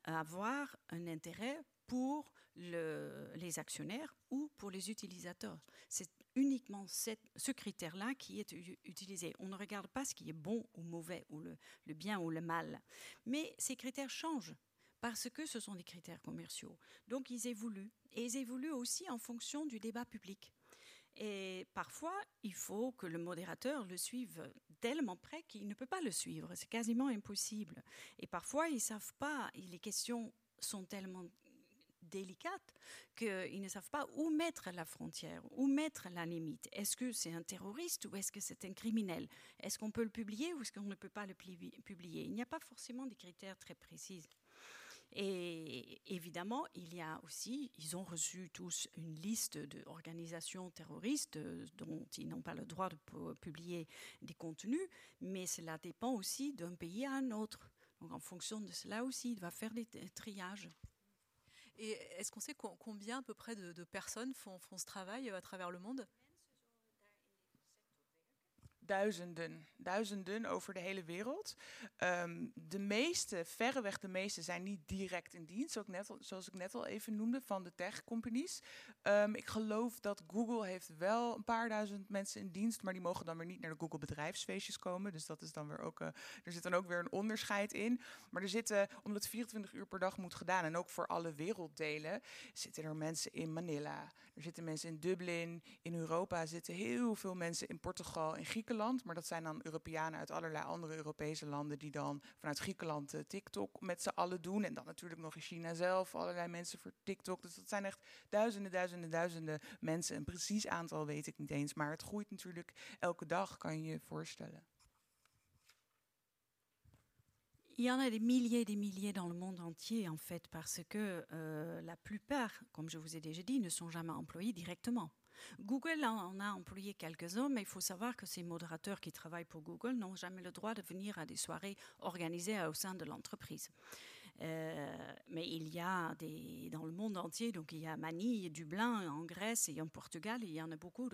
avoir un intérêt pour le, les actionnaires ou pour les utilisateurs. C'est uniquement ce critère-là qui est utilisé. On ne regarde pas ce qui est bon ou mauvais, ou le bien ou le mal. Mais ces critères changent parce que ce sont des critères commerciaux. Donc ils évoluent. Et ils évoluent aussi en fonction du débat public. Et parfois, il faut que le modérateur le suive tellement près qu'il ne peut pas le suivre. C'est quasiment impossible. Et parfois, ils ne savent pas, les questions sont tellement délicate qu'ils ne savent pas où mettre la frontière, où mettre la limite. Est-ce que c'est un terroriste ou est-ce que c'est un criminel? Est-ce qu'on peut le publier ou est-ce qu'on ne peut pas le publier? Il n'y a pas forcément des critères très précis. Et évidemment, il y a aussi, ils ont reçu tous une liste d'organisations terroristes dont ils n'ont pas le droit de publier des contenus, mais cela dépend aussi d'un pays à un autre. Donc en fonction de cela aussi, il va faire des triages. Et est-ce qu'on sait combien à peu près de, personnes font, font, ce travail euh, à travers le monde? Duizenden, duizenden over de hele wereld. Um, de meeste, verreweg de meeste, zijn niet direct in dienst, ook net, zoals ik net al even noemde, van de tech-companies. Um, ik geloof dat Google heeft wel een paar duizend mensen in dienst, maar die mogen dan weer niet naar de Google bedrijfsfeestjes komen. Dus dat is dan weer ook, uh, er zit dan ook weer een onderscheid in. Maar er zitten, omdat het 24 uur per dag moet gedaan, en ook voor alle werelddelen, zitten er mensen in Manila, er zitten mensen in Dublin, in Europa zitten heel veel mensen in Portugal, in Griekenland maar dat zijn dan Europeanen uit allerlei andere Europese landen die dan vanuit Griekenland uh, TikTok met z'n allen doen. En dan natuurlijk nog in China zelf allerlei mensen voor TikTok. Dus dat zijn echt duizenden, duizenden, duizenden mensen. Een precies aantal weet ik niet eens, maar het groeit natuurlijk elke dag, kan je je voorstellen. Il y en a des milliers des milliers dans le monde entier, en fait, parce que euh, la plupart, comme je vous ai déjà dit, ne sont jamais employés directement. Google en a employé quelques-uns, mais il faut savoir que ces modérateurs qui travaillent pour Google n'ont jamais le droit de venir à des soirées organisées au sein de l'entreprise. Euh, mais il y a des, dans le monde entier, donc il y a Manille, Dublin, en Grèce et en Portugal, il y en a beaucoup.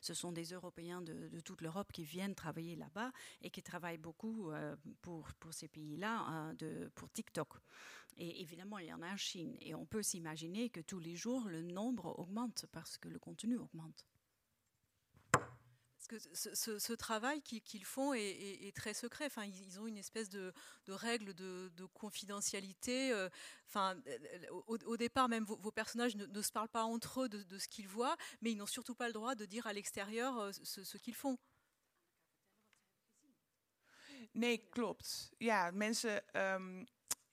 ce sont des Européens de, toute l'Europe qui viennent travailler là-bas et qui travaillent beaucoup euh, pour, pour ces pays-là, euh, pour TikTok. Et évidemment, il y en a en Chine. Et on peut s'imaginer que tous les jours, le nombre augmente parce que le contenu augmente. Ce, travail qu'ils font est, très secret. Enfin, ils, ont une espèce de, règle de, confidentialité. Euh, enfin, au, départ, même vos, personnages ne, se parlent pas entre eux de, ce qu'ils voient, mais ils n'ont surtout pas le droit de dire à l'extérieur euh, ce, ce qu'ils font. Nee, klopt. Ja, mensen. Um,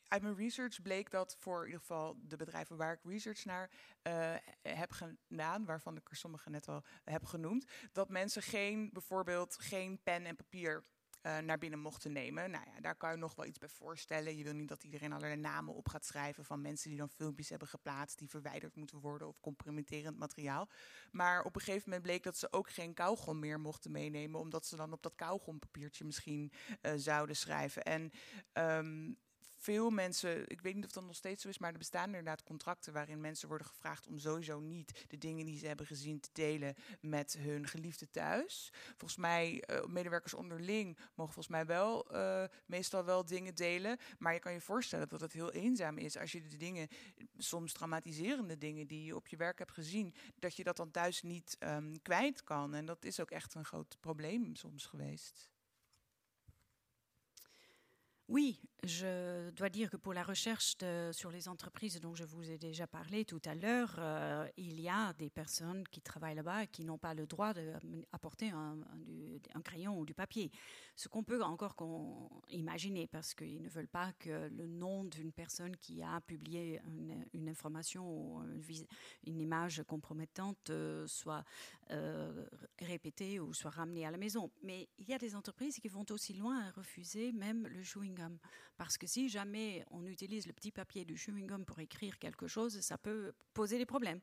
uit mijn research bleek dat voor in ieder geval de bedrijven waar ik research naar uh, heb gedaan, waarvan ik er sommige net al heb genoemd, dat mensen geen, bijvoorbeeld geen pen en papier uh, naar binnen mochten nemen. Nou ja, daar kan je nog wel iets bij voorstellen. Je wil niet dat iedereen allerlei namen op gaat schrijven van mensen die dan filmpjes hebben geplaatst die verwijderd moeten worden of compromitterend materiaal. Maar op een gegeven moment bleek dat ze ook geen kauwgom meer mochten meenemen, omdat ze dan op dat kauwgompapiertje misschien uh, zouden schrijven. En um, veel mensen, ik weet niet of dat nog steeds zo is, maar er bestaan inderdaad contracten waarin mensen worden gevraagd om sowieso niet de dingen die ze hebben gezien te delen met hun geliefde thuis. Volgens mij, uh, medewerkers onderling mogen volgens mij wel uh, meestal wel dingen delen. Maar je kan je voorstellen dat het heel eenzaam is als je de dingen, soms traumatiserende dingen die je op je werk hebt gezien, dat je dat dan thuis niet um, kwijt kan. En dat is ook echt een groot probleem soms geweest. Oui, je dois dire que pour la recherche sur les entreprises dont je vous ai déjà parlé tout à l'heure, euh, il y a des personnes qui travaillent là-bas qui n'ont pas le droit d'apporter un, un, crayon ou du papier. Ce qu'on peut encore imaginer parce qu'ils ne veulent pas que le nom d'une personne qui a publié une, information ou une, image compromettante euh, soit euh, répété ou soit ramené à la maison. Mais il y a des entreprises qui vont aussi loin à refuser même le chewing Parce que si jamais on utilise le petit papier du chewing gum pour écrire quelque chose, ça peut poser des problèmes.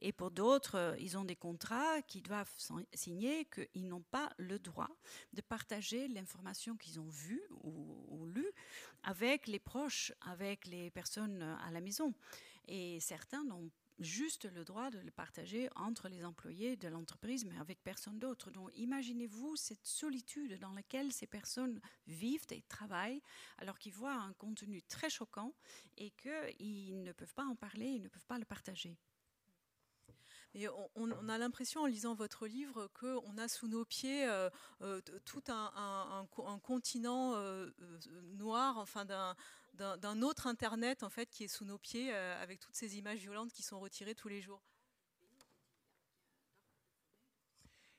Et pour d'autres, euh, ils ont des contrats qui doivent signer qu'ils n'ont pas le droit de partager l'information qu'ils ont vue ou, ou lue avec les proches, avec les personnes à la maison. Et certains n'ont juste le droit de le partager entre les employés de l'entreprise, mais avec personne d'autre. Donc imaginez-vous cette solitude dans laquelle ces personnes vivent et travaillent, alors qu'ils voient un contenu très choquant et qu'ils ne peuvent pas en parler, ils ne peuvent pas le partager. Et on, a l'impression en lisant votre livre qu'on a sous nos pieds euh, euh, tout un, continent euh, noir, enfin d'un d'un autre Internet en fait qui est sous nos pieds euh, avec toutes ces images violentes qui sont retirées tous les jours.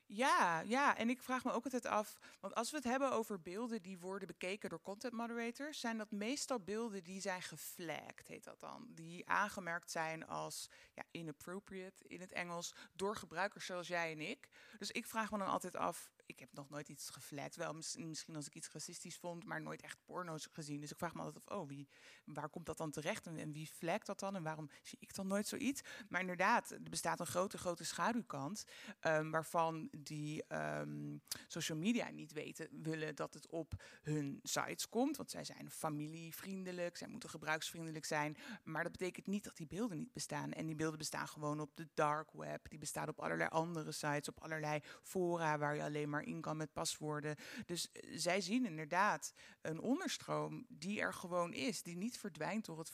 Ja, ja, en ik vraag me ook altijd af, want als we het hebben over beelden die worden bekeken door content moderators, zijn dat meestal beelden die zijn geflagged, heet dat dan. Die aangemerkt zijn als ja, inappropriate in het Engels door gebruikers zoals jij en ik. Dus ik vraag me dan altijd af, ik heb nog nooit iets geflagd. Wel misschien als ik iets racistisch vond, maar nooit echt porno's gezien. Dus ik vraag me altijd af, oh, wie, waar komt dat dan terecht? En, wie flagt dat dan? En waarom zie ik dan nooit zoiets? Maar inderdaad, er bestaat een grote, grote schaduwkant. Um, waarvan die um, social media niet weten, willen dat het op hun sites komt. Want zij zijn familievriendelijk, zij moeten gebruiksvriendelijk zijn. Maar dat betekent niet dat die beelden niet bestaan. En die beelden bestaan gewoon op de dark web. Die bestaan op allerlei andere sites, op allerlei fora waar je alleen maar maar in kan met paswoorden. Dus zij zien inderdaad een onderstroom die er gewoon is, die niet verdwijnt door het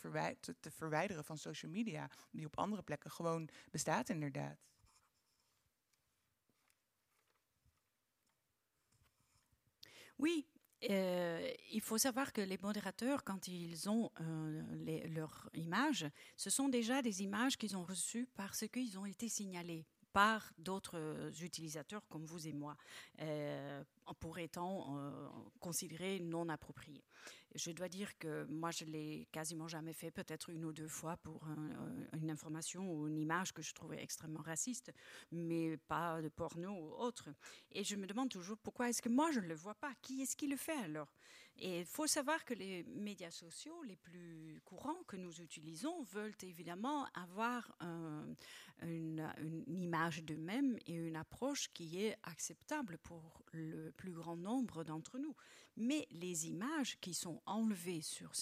te verwijderen van social media, die op andere plekken gewoon bestaat inderdaad. Oui, euh, il faut savoir que les modérateurs, quand ils ont euh, les, leur image, ce sont déjà des images qu'ils ont reçues parce qu'ils ont été signalés par d'autres utilisateurs comme vous et moi, euh, pour étant euh, considérés non appropriés. Je dois dire que moi, je l'ai quasiment jamais fait, peut-être une ou deux fois pour une information ou une image que je trouvais extrêmement raciste, mais pas de porno ou autre. Et je me demande toujours pourquoi est-ce que moi je ne le vois pas? Qui est-ce qui le fait alors? Et il faut savoir que les médias sociaux les plus courants que nous utilisons veulent évidemment avoir une, image d'eux-mêmes et une approche qui est acceptable pour le plus grand nombre d'entre nous. Mais les images qui sont enlevées sur,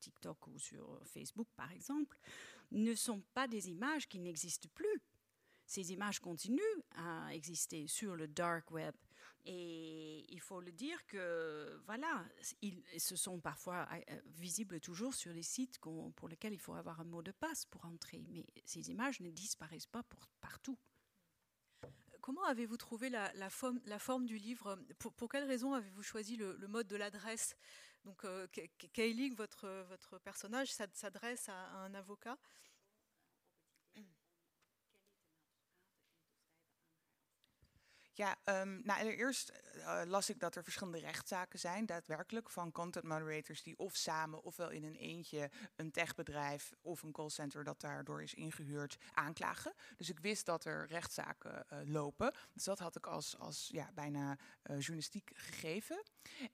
TikTok ou sur Facebook, par exemple, ne sont pas des images qui n'existent plus. Ces images continuent à exister sur le dark web et il faut le dire que, voilà, ils, ce sont parfois euh, visibles toujours sur les sites pour lesquels il faut avoir un mot de passe pour entrer, mais ces images ne disparaissent pas pour, partout. Comment avez-vous trouvé la, forme, du livre pour, pour quelle raison avez-vous choisi le, mode de l'adresse Donc, euh, votre personnage, s'adresse à un avocat. Ja, um, nou allereerst uh, las ik dat er verschillende rechtszaken zijn, daadwerkelijk, van content moderators die of samen ofwel in een eentje een techbedrijf of een callcenter dat daardoor is ingehuurd aanklagen. Dus ik wist dat er rechtszaken uh, lopen. Dus dat had ik als, als ja, bijna uh, journalistiek gegeven.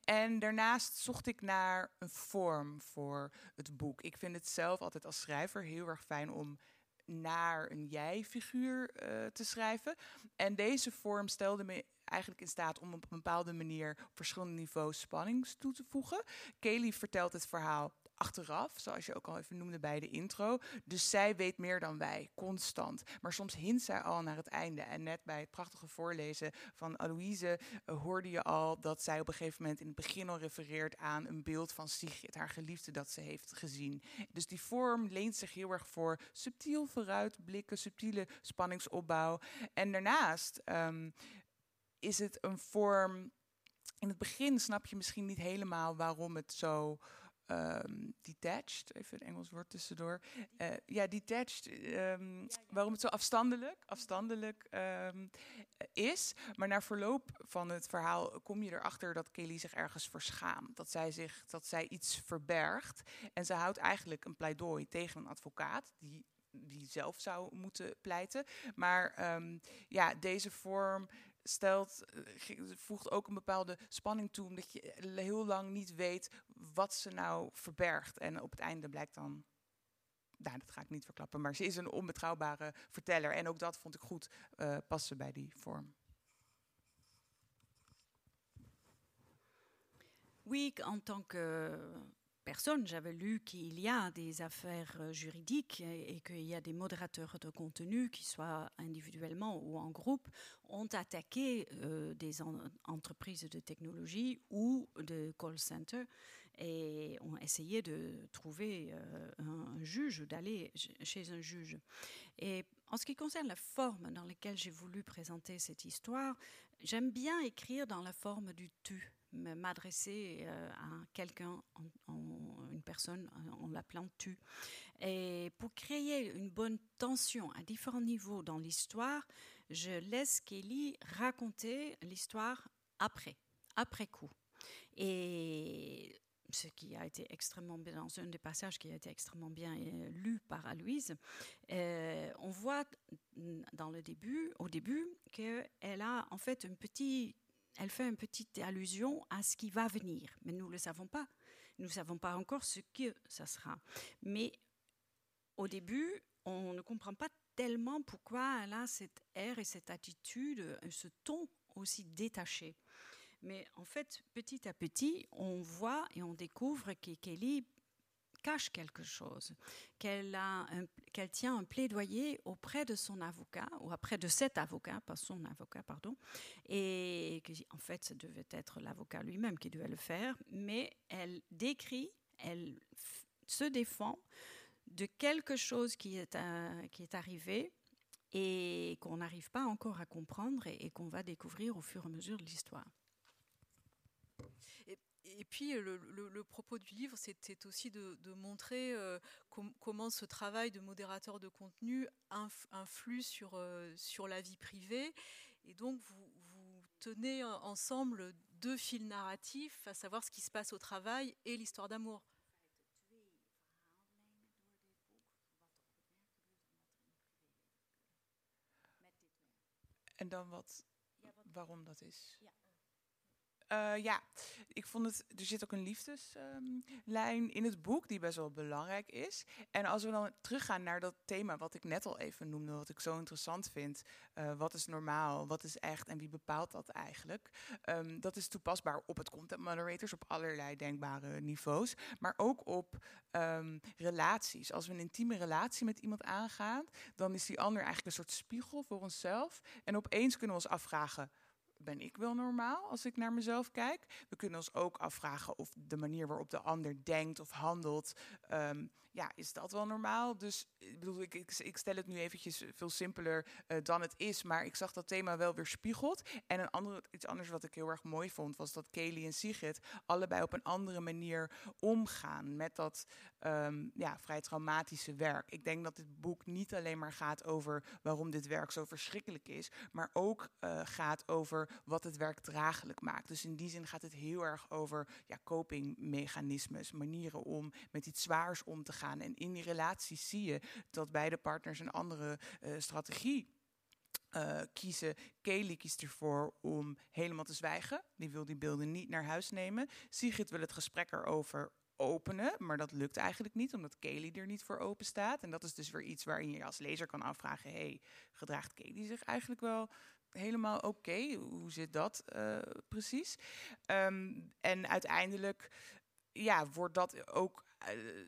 En daarnaast zocht ik naar een vorm voor het boek. Ik vind het zelf altijd als schrijver heel erg fijn om naar een jij-figuur uh, te schrijven. En deze vorm stelde me eigenlijk in staat om op een bepaalde manier verschillende niveaus spanning toe te voegen. Kelly vertelt het verhaal achteraf, zoals je ook al even noemde bij de intro. Dus zij weet meer dan wij, constant. Maar soms hint zij al naar het einde. En net bij het prachtige voorlezen van Aloïse uh, hoorde je al dat zij op een gegeven moment in het begin al refereert aan een beeld van Sigrid, haar geliefde, dat ze heeft gezien. Dus die vorm leent zich heel erg voor subtiel vooruitblikken, subtiele spanningsopbouw. En daarnaast um, is het een vorm. In het begin snap je misschien niet helemaal waarom het zo um, detached, even een Engels woord tussendoor. Uh, ja, detached, um, waarom het zo afstandelijk, afstandelijk um, is. Maar na verloop van het verhaal kom je erachter dat Kelly zich ergens verschaamt. Dat zij, zich, dat zij iets verbergt. En ze houdt eigenlijk een pleidooi tegen een advocaat die die zelf zou moeten pleiten. Maar ja, deze vorm stelt, eh, voegt ook een bepaalde spanning toe, omdat je heel lang niet weet wat ze nou verbergt. En op het einde blijkt dan, nou, dat ga ik niet verklappen, maar ze is een onbetrouwbare verteller. En ook dat vond ik goed uh, passen bij die vorm. Oui, en tant que personne. J'avais lu qu'il y a des affaires euh, juridiques et, qu'il y a des modérateurs de contenu, qui soient individuellement ou en groupe, ont attaqué euh, des entreprises de technologie ou de call center et ont essayé de trouver euh, un, juge, d'aller chez un juge. Et en ce qui concerne la forme dans laquelle j'ai voulu présenter cette histoire, j'aime bien écrire dans la forme du tu m'adresser euh, à quelqu'un, une personne, en, l'appelant tu. Et pour créer une bonne tension à différents niveaux dans l'histoire, je laisse Kelly raconter l'histoire après, après coup. Et ce qui a été extrêmement bien, dans un des passages qui a été extrêmement bien euh, lu par Aloïse, euh, on voit dans le début, au début, qu'elle a en fait un petit elle fait une petite allusion à ce qui va venir, mais nous ne le savons pas. Nous ne savons pas encore ce que ça sera. Mais au début, on ne comprend pas tellement pourquoi elle a cette air et cette attitude, euh, ce ton aussi détaché. Mais en fait, petit à petit, on voit et on découvre que Kelly cache quelque chose, qu'elle qu'elle tient un plaidoyer auprès de son avocat, ou auprès de cet avocat, pas son avocat, pardon, et en fait, ça devait être l'avocat lui-même qui devait le faire, mais elle décrit, elle se défend de quelque chose qui est, euh, qui est arrivé et qu'on n'arrive pas encore à comprendre et, qu'on va découvrir au fur et à mesure de l'histoire. Et, puis le, propos du livre, c'était aussi de, montrer euh, comment ce travail de modérateur de contenu influe sur, euh, sur la vie privée. Et donc vous, vous tenez ensemble deux fils narratifs, à savoir ce qui se passe au travail et l'histoire d'amour. En dan wat, waarom dat is? Ja. Uh, ja, ik vond het. Er zit ook een liefdeslijn in het boek, die best wel belangrijk is. En als we dan teruggaan naar dat thema wat ik net al even noemde, wat ik zo interessant vind. Uh, wat is normaal? Wat is echt? En wie bepaalt dat eigenlijk? Um, dat is toepasbaar op het content moderators op allerlei denkbare niveaus. Maar ook op um, relaties. Als we een intieme relatie met iemand aangaan, dan is die ander eigenlijk een soort spiegel voor onszelf. En opeens kunnen we ons afvragen ben ik wel normaal als ik naar mezelf kijk? We kunnen ons ook afvragen of de manier waarop de ander denkt of handelt, um, ja, is dat wel normaal? Dus ik bedoel, ik, ik, stel het nu eventjes veel simpeler uh, dan het is, maar ik zag dat thema wel weer spiegeld. En een andere, iets anders wat ik heel erg mooi vond, was dat Kelly en Sigrid allebei op een andere manier omgaan met dat um, ja, vrij traumatische werk. Ik denk dat dit boek niet alleen maar gaat over waarom dit werk zo verschrikkelijk is, maar ook uh, gaat over wat het werk draaglijk maakt. Dus in die zin gaat het heel erg over ja, copingmechanismes, manieren om met iets zwaars om te gaan. En in die relaties zie je dat beide partners een andere uh, strategie uh, kiezen. Kelly kiest ervoor om helemaal te zwijgen. Die wil die beelden niet naar huis nemen. Sigrid wil het gesprek erover openen, maar dat lukt eigenlijk niet, omdat Kelly er niet voor open staat. En dat is dus weer iets waarin je als lezer kan afvragen: hey, gedraagt Kelly zich eigenlijk wel helemaal oké? Hoe zit dat uh, precies? Um, en uiteindelijk ja, wordt dat ook eh,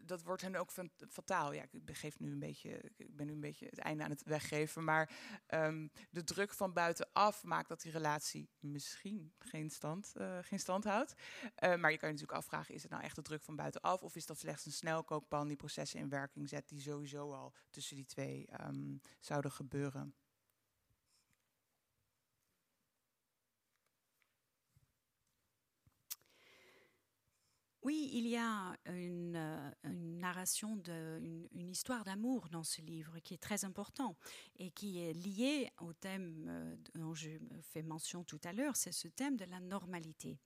dat wordt hen ook fataal. Ja, ik begeef nu een beetje, ik ben nu een beetje het einde aan het weggeven. Maar um, de druk van buitenaf maakt dat die relatie misschien geen stand, uh, geen stand houdt. Uh, maar je kan je natuurlijk afvragen: is het nou echt de druk van buitenaf? Of is dat slechts een snelkookpan die processen in werking zet, die sowieso al tussen die twee um, zouden gebeuren? Oui, il y a une, de, une, histoire d'amour dans ce livre qui est très important et qui est lié au thème euh, dont je fais mention tout à l'heure, c'est ce thème de la normalité.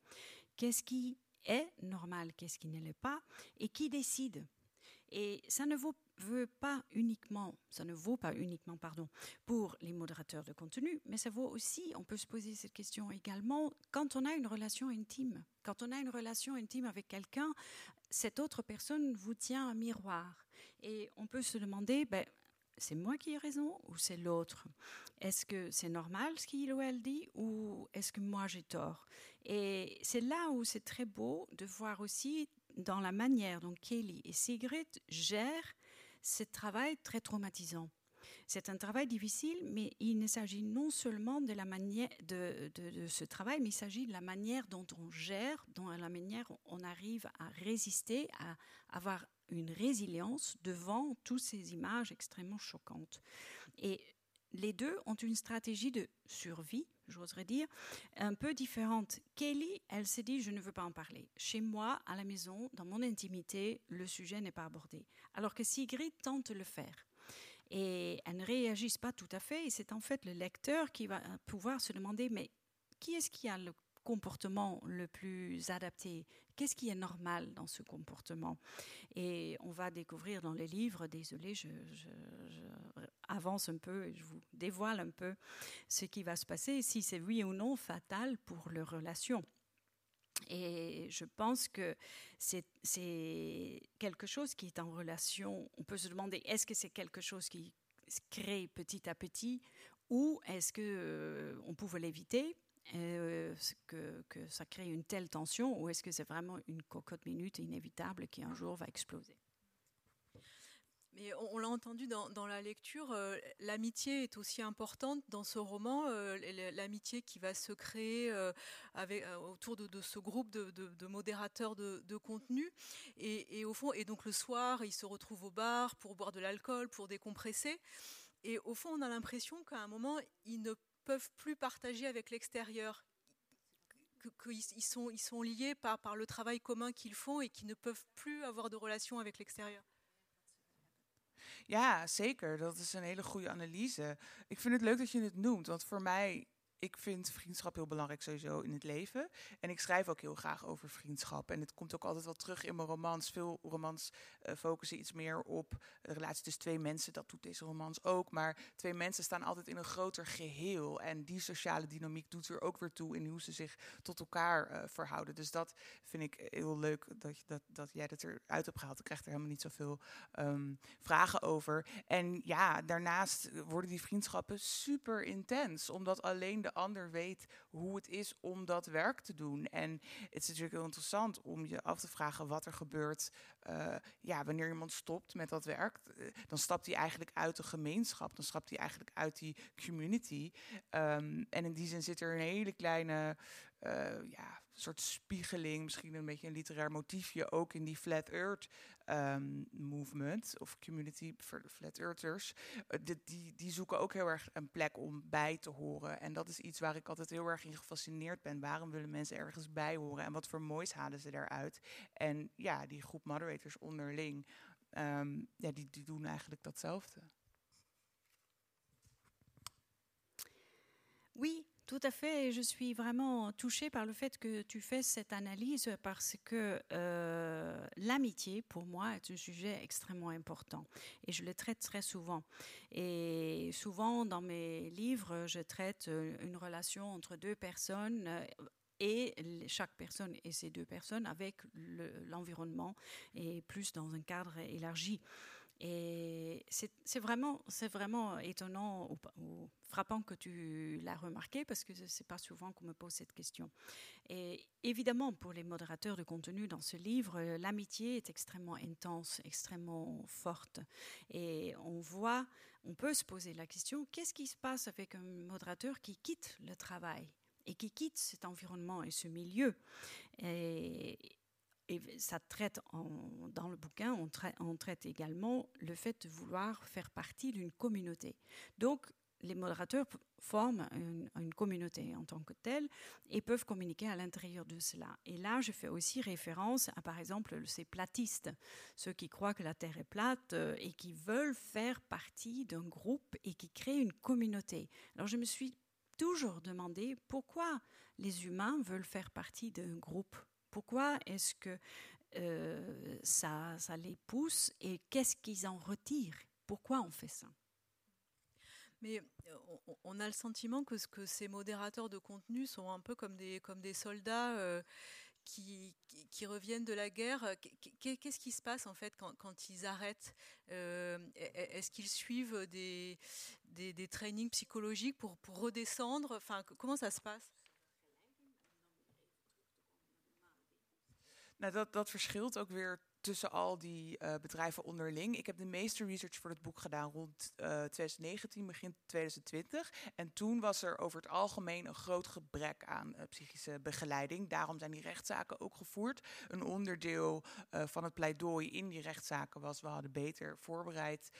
Qu'est-ce qui est normal, qu'est-ce qui ne l'est pas et qui décide et ça ne vaut pas uniquement, ça ne vaut pas uniquement, pardon, pour les modérateurs de contenu, mais ça vaut aussi, on peut se poser cette question également, quand on a une relation intime. Quand on a une relation intime avec quelqu'un, cette autre personne vous tient un miroir. Et on peut se demander, ben, c'est moi qui ai raison ou c'est l'autre? Est-ce que c'est normal ce qu'il ou elle dit ou est-ce que moi j'ai tort? Et c'est là où c'est très beau de voir aussi dans la manière dont Kelly et Sigrid gèrent ce travail très traumatisant. C'est un travail difficile, mais il ne s'agit non seulement de la manière de, ce travail, mais il s'agit de la manière dont on gère, dont la manière dont on arrive à résister, à avoir une résilience devant toutes ces images extrêmement choquantes. Et les deux ont une stratégie de survie, j'oserais dire, un peu différente. Kelly, elle s'est dit, je ne veux pas en parler. Chez moi, à la maison, dans mon intimité, le sujet n'est pas abordé. Alors que Sigrid tente de le faire. Et elle ne réagissent pas tout à fait. Et c'est en fait le lecteur qui va pouvoir se demander, mais qui est-ce qui a le comportement le plus adapté? Qu'est-ce qui est normal dans ce comportement? Et on va découvrir dans les livres, désolé, je, avance un peu et je vous dévoile un peu ce qui va se passer, si c'est oui ou non fatal pour leur relation. Et je pense que c'est quelque chose qui est en relation. On peut se demander est-ce que c'est quelque chose qui se crée petit à petit ou est-ce que euh, on pouvait l'éviter euh, que, que, ça crée une telle tension ou est-ce que c'est vraiment une cocotte minute inévitable qui un jour va exploser? Mais on, l'a entendu dans, la lecture, euh, l'amitié est aussi importante dans ce roman, euh, l'amitié qui va se créer euh, autour de, ce groupe de, modérateurs de, contenu. Et, au fond, et donc le soir, ils se retrouvent au bar pour boire de l'alcool, pour décompresser. Et au fond, on a l'impression qu'à un moment, ils ne peuvent plus partager avec l'extérieur qu'ils sont, ils sont liés par, par le travail commun qu'ils font et qu'ils ne peuvent plus avoir de relation avec l'extérieur. Ja, zeker. Dat is een hele goede analyse. Ik vind het leuk dat je het noemt, want voor mij ik vind vriendschap heel belangrijk sowieso in het leven. En ik schrijf ook heel graag over vriendschap. En het komt ook altijd wel terug in mijn romans. Veel romans uh, focussen iets meer op de relatie tussen twee mensen. Dat doet deze romans ook. Maar twee mensen staan altijd in een groter geheel. En die sociale dynamiek doet er ook weer toe in hoe ze zich tot elkaar uh, verhouden. Dus dat vind ik heel leuk dat, dat, dat jij dat eruit hebt gehaald. Ik krijg er helemaal niet zoveel um, vragen over. En ja, daarnaast worden die vriendschappen super intens. Omdat alleen de ander weet hoe het is om dat werk te doen. En het is natuurlijk heel interessant om je af te vragen wat er gebeurt. Uh, ja, wanneer iemand stopt met dat werk, uh, dan stapt hij eigenlijk uit de gemeenschap. Dan stapt hij eigenlijk uit die community. Um, en in die zin zit er een hele kleine uh, ja, soort spiegeling, misschien een beetje een literair motiefje, ook in die Flat Earth um, movement of community de Flat Earthers. Uh, die, die, zoeken ook heel erg een plek om bij te horen. En dat is iets waar ik altijd heel erg in gefascineerd ben. Waarom willen mensen ergens bij horen en wat voor moois halen ze daaruit? En ja, die groep moderators onderling, um, ja, die, die doen eigenlijk datzelfde. Tout à fait. Je suis vraiment touchée par le fait que tu fais cette analyse parce que euh, l'amitié, pour moi, est un sujet extrêmement important et je le traite très souvent. Et souvent, dans mes livres, je traite euh, une relation entre deux personnes euh, et chaque personne et ces deux personnes avec l'environnement et plus dans un cadre élargi. Et c'est vraiment, étonnant ou, frappant que tu l'as remarqué parce que c'est pas souvent qu'on me pose cette question. Et évidemment, pour les modérateurs de contenu dans ce livre, l'amitié est extrêmement intense, extrêmement forte. Et on voit, on peut se poser la question qu'est-ce qui se passe avec un modérateur qui quitte le travail et qui quitte cet environnement et ce milieu? Et ça traite dans le bouquin, on traite, également le fait de vouloir faire partie d'une communauté. Donc, les modérateurs forment une, communauté en tant que telle et peuvent communiquer à l'intérieur de cela. Et là, je fais aussi référence à, par exemple, ces platistes, ceux qui croient que la Terre est plate euh, et qui veulent faire partie d'un groupe et qui créent une communauté. Alors, je me suis toujours demandé pourquoi les humains veulent faire partie d'un groupe pourquoi est-ce que euh, ça, les pousse et qu'est-ce qu'ils en retirent? Pourquoi on fait ça? Mais on, a le sentiment que, que, ces modérateurs de contenu sont un peu comme des, soldats euh, qui, reviennent de la guerre. Qu'est-ce qui se passe en fait quand, ils arrêtent? Euh, Est-ce qu'ils suivent des, des, des, trainings psychologiques pour, pour redescendre? Enfin, Comment ça se passe? Nou, dat, dat verschilt ook weer tussen al die uh, bedrijven onderling. Ik heb de meeste research voor het boek gedaan rond uh, eh, 2019, begin 2020. En toen was er over het algemeen een groot gebrek aan uh, psychische begeleiding. Daarom zijn die rechtszaken ook gevoerd. Een onderdeel van het pleidooi in die rechtszaken was... we hadden beter voorbereid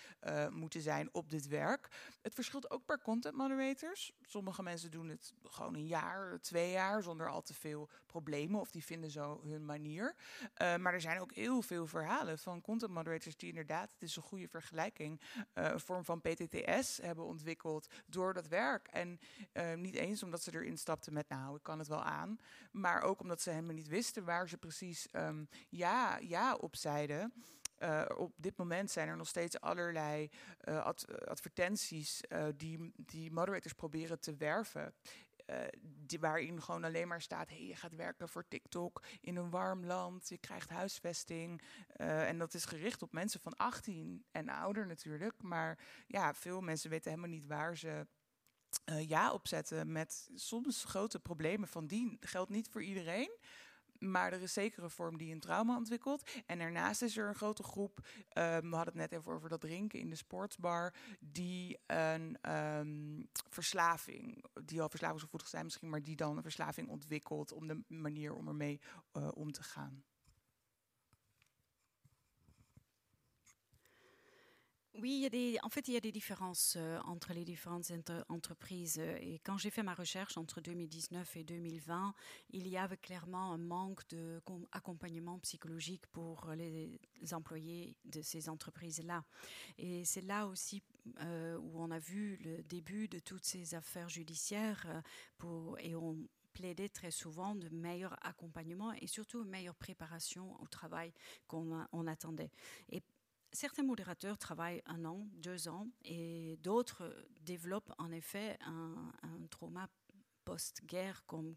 moeten zijn op dit werk. Het verschilt ook per content moderators. Sommige mensen doen het gewoon een jaar, twee jaar... zonder al te veel problemen of die vinden zo hun manier. maar er zijn ook heel veel verhalen van content moderators die inderdaad, het is een goede vergelijking, uh, een vorm van PTTS hebben ontwikkeld door dat werk. En uh, niet eens omdat ze erin stapten met, nou, ik kan het wel aan, maar ook omdat ze helemaal niet wisten waar ze precies um, ja, ja op zeiden. Uh, op dit moment zijn er nog steeds allerlei ad advertenties die, die moderators proberen te werven. Uh, die, waarin gewoon alleen maar staat: hey, je gaat werken voor TikTok in een warm land, je krijgt huisvesting. Uh, en dat is gericht op mensen van 18 en ouder natuurlijk. Maar ja, veel mensen weten helemaal niet waar ze. Uh, ja opzetten met soms grote problemen van die geldt niet voor iedereen. Maar er is zeker een vorm die een trauma ontwikkelt. En daarnaast is er een grote groep, ehm, we hadden het net even over dat drinken in de sportsbar, die een um, verslaving, die al verslavingsgevoelig zijn misschien, maar die dan een verslaving ontwikkelt om de manier om ermee uh, om te gaan. Oui, en fait, il y a des différences euh, entre les différentes entreprises. Et quand j'ai fait ma recherche entre 2019 et 2020, il y avait clairement un manque d'accompagnement psychologique pour les employés de ces entreprises-là. Et c'est là aussi euh, où on a vu le début de toutes ces affaires judiciaires euh, et on plaidait très souvent de meilleur accompagnement et surtout une meilleure préparation au travail qu'on on attendait. Certains modérateurs travaillent un an, deux ans, et d'autres développent en effet un, trauma post-guerre, comme,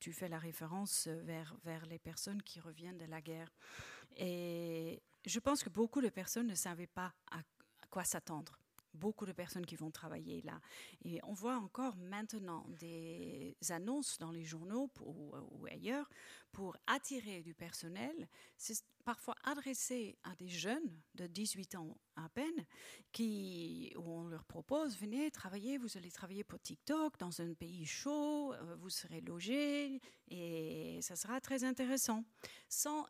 tu fais la référence vers les personnes qui reviennent de la guerre. Et je pense que beaucoup de personnes ne savaient pas à quoi s'attendre beaucoup de personnes qui vont travailler là. Et on voit encore maintenant des annonces dans les journaux ou, ailleurs pour attirer du personnel. C'est parfois adressé à des jeunes de 18 ans à peine, qui, où on leur propose, venez travailler, vous allez travailler pour TikTok dans un pays chaud, euh, vous serez logé et ça sera très intéressant. Sans,